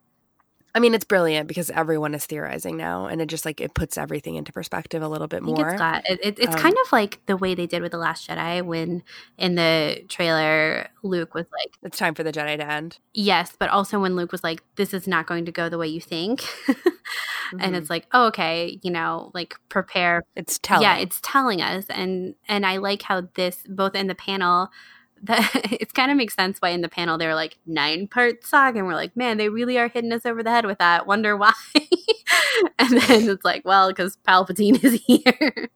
I mean, it's brilliant because everyone is theorizing now, and it just like it puts everything into perspective a little bit more. it's got it, it, it's um, kind of like the way they did with the Last Jedi when in the trailer Luke was like, "It's time for the Jedi to end." Yes, but also when Luke was like, "This is not going to go the way you think," mm-hmm. [laughs] and it's like, "Oh, okay," you know, like prepare. It's telling. Yeah, it's telling us, and and I like how this both in the panel that [laughs] it kind of makes sense why in the panel they were like nine part saga and we're like man they really are hitting us over the head with that. Wonder why. [laughs] And then it's like well because palpatine is [laughs] here.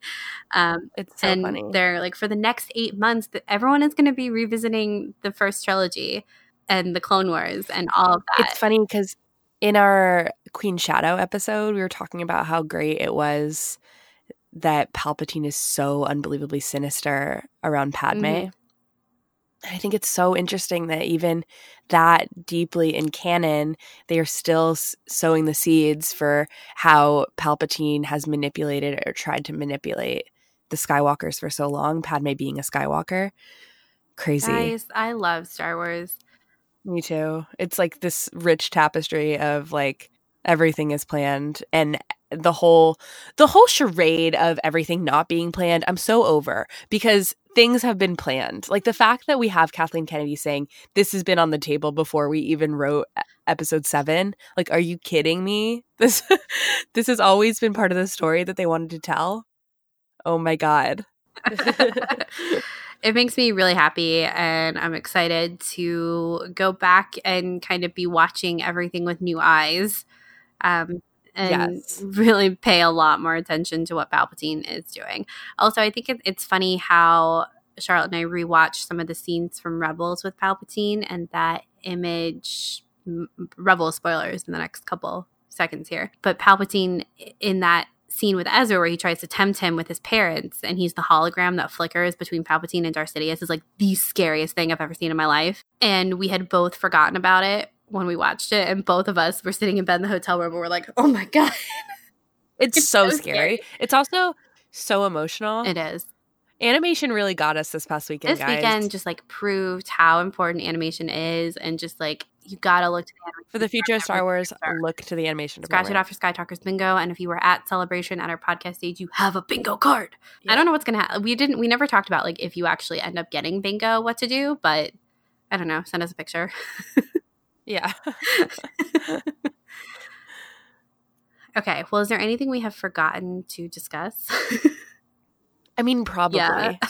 Um, it's so and funny. they're like for the next eight months that everyone is going to be revisiting the first trilogy and the clone wars and all of that. It's funny because in our queen shadow episode we were talking about how great it was that palpatine is so unbelievably sinister around padme. Mm-hmm I think it's so interesting that even that deeply in canon, they are still sowing the seeds for how Palpatine has manipulated or tried to manipulate the Skywalkers for so long, Padme being a Skywalker. Crazy. Guys, I love Star Wars. Me too. It's like this rich tapestry of like everything is planned and the whole the whole charade of everything not being planned i'm so over because things have been planned. Like the fact that we have kathleen kennedy saying this has been on the table before we even wrote episode 7 like are you kidding me? [laughs] This this has always been part of the story that they wanted to tell? Oh my god. [laughs] It makes me really happy and i'm excited to go back and kind of be watching everything with new eyes um, and yes. really pay a lot more attention to what Palpatine is doing. Also, I think it, it's funny how Charlotte and I rewatched some of the scenes from Rebels with Palpatine, and that image. Rebel spoilers in the next couple seconds here, but Palpatine in that scene with Ezra where he tries to tempt him with his parents and he's the hologram that flickers between Palpatine and Darth Sidious is like the scariest thing I've ever seen in my life. And we had both forgotten about it when we watched it, and both of us were sitting in bed in the hotel room and we're like, oh my [laughs] God. It's, it's so, so scary. scary. It's also so emotional. It is. Animation really got us this past weekend. This guys. weekend just like proved how important animation is, and just like you gotta look to the for the future of Star Wars. Look to the animation. Scratch it off your Sky Talkers bingo, and if you were at celebration at our podcast stage, you have a bingo card. Yeah. I don't know what's gonna happen. We didn't. We never talked about like if you actually end up getting bingo, what to do, but I don't know. Send us a picture. [laughs] Yeah. [laughs] okay. Well, is there anything we have forgotten to discuss? I mean, probably. Yeah. [laughs]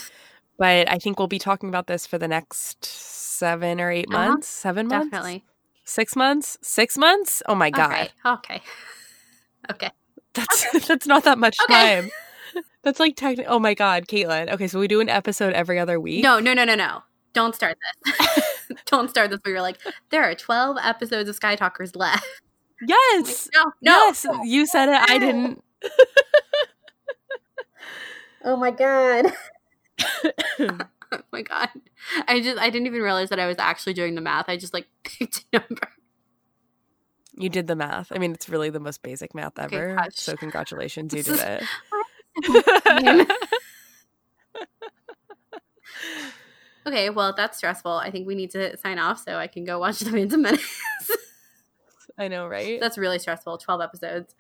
But I think we'll be talking about this for the next seven or 8 uh-huh. months. Seven months? Definitely. Six months? Six months? Oh my God. Okay. [laughs] Okay. That's okay. that's not that much okay. time. That's like technically. Oh my God, Caitlin. Okay, so we do an episode every other week. No, no, no, no, no. Don't start this. [laughs] don't start this where you're like, there are 12 episodes of Sky Talkers left. Yes. Like, no, no. Yes. You said it. I didn't. [laughs] oh my God. [laughs] oh my God. I just, I didn't even realize that I was actually doing the math. I just like picked a number. You did the math. I mean, it's really the most basic math ever. Okay, so congratulations, you did it. Okay, well, that's stressful. I think we need to sign off so I can go watch [laughs] The Phantom Menace. I know, right? That's really stressful. 12 episodes.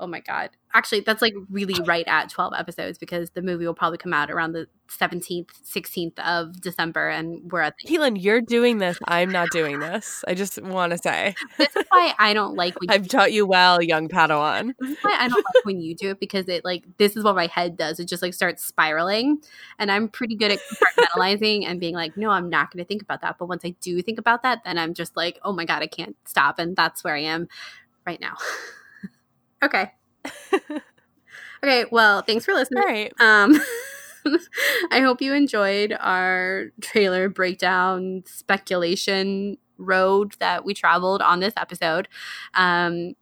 Oh my god actually that's like really right at 12 episodes because the movie will probably come out around the 17th 16th of december and we're at the Keelan, you're doing this. I'm not doing this. I just want to say. this is why i don't like when [laughs] I've taught you well, young Padawan. this is why i don't like when you do it because it like this is what my head does it just like starts spiraling and i'm pretty good at compartmentalizing and being like no i'm not going to think about that but once i do think about that then i'm just like oh my god i can't stop and that's where i am right now [laughs] okay [laughs] okay well thanks for listening All right. um, [laughs] I hope you enjoyed our trailer breakdown speculation road that we traveled on this episode. Um,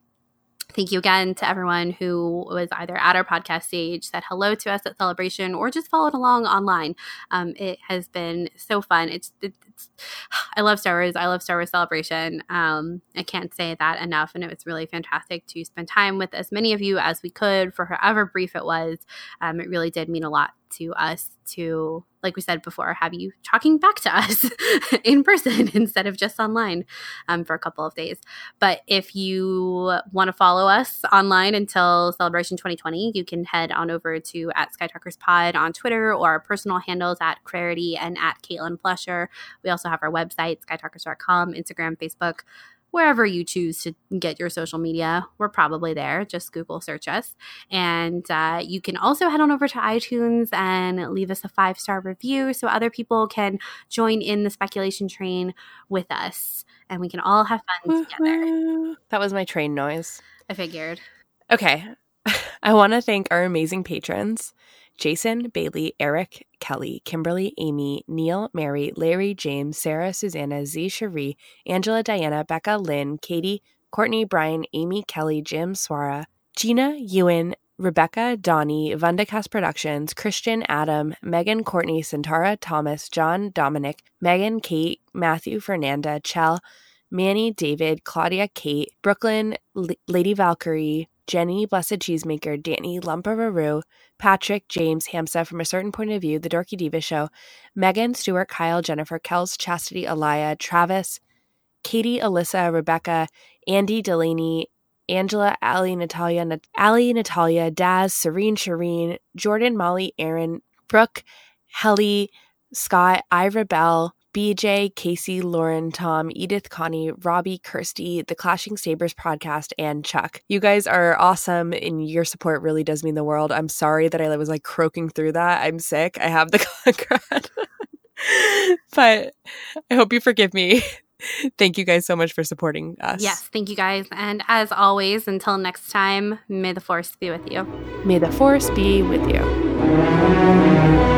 thank you again to everyone who was either at our podcast stage, said hello to us at Celebration, or just followed along online. Um, it has been so fun. It's, it's I love Star Wars. I love Star Wars Celebration. Um, I can't say that enough, and it was really fantastic to spend time with as many of you as we could for however brief it was. Um, it really did mean a lot to us to, like we said before, have you talking back to us [laughs] in person [laughs] instead of just online um, for a couple of days. But if you want to follow us online until Celebration 2020, you can head on over to at Sky Talkers Pod on Twitter or our personal handles at Clarity and at Caitlin Flusher. We also have our website, skytalkers.com, Instagram, Facebook, wherever you choose to get your social media. We're probably there. Just Google search us. And uh, you can also head on over to iTunes and leave us a five star review so other people can join in the speculation train with us and we can all have fun together. That was my train noise. I figured. Okay. [laughs] I want to thank our amazing patrons Jason, Bailey, Eric, Kelly, Kimberly, Amy, Neil, Mary, Larry, James, Sarah, Susanna, Z, Cherie, Angela, Diana, Becca, Lynn, Katie, Courtney, Brian, Amy, Kelly, Jim, Swara, Gina, Ewan, Rebecca, Donnie, Vundacast Productions, Christian, Adam, Megan, Courtney, Santara, Thomas, John, Dominic, Megan, Kate, Matthew, Fernanda, Chell, Manny, David, Claudia, Kate, Brooklyn, L- Lady Valkyrie, Jenny, Blessed Cheesemaker, Danny, Lumparoo, Patrick, James, Hamsa from a certain point of view, The Dorky Diva Show, Megan, Stuart, Kyle, Jennifer, Kels, Chastity, Alaya, Travis, Katie, Alyssa, Rebecca, Andy, Delaney, Angela, Ali, Natalia, Nat- Ali, Natalia, Daz, Serene, Shireen, Jordan, Molly, Aaron, Brooke, Helly, Scott, Ira Bell, BJ, Casey, Lauren, Tom, Edith, Connie, Robbie, Kirsty, the Clashing Sabers podcast, and Chuck. You guys are awesome, and your support really does mean the world. I'm sorry that I was like croaking through that. I'm sick. I have the [laughs] con crud. but I hope you forgive me. Thank you guys so much for supporting us. Yes, thank you guys. And as always, until next time, may the force be with you. May the force be with you.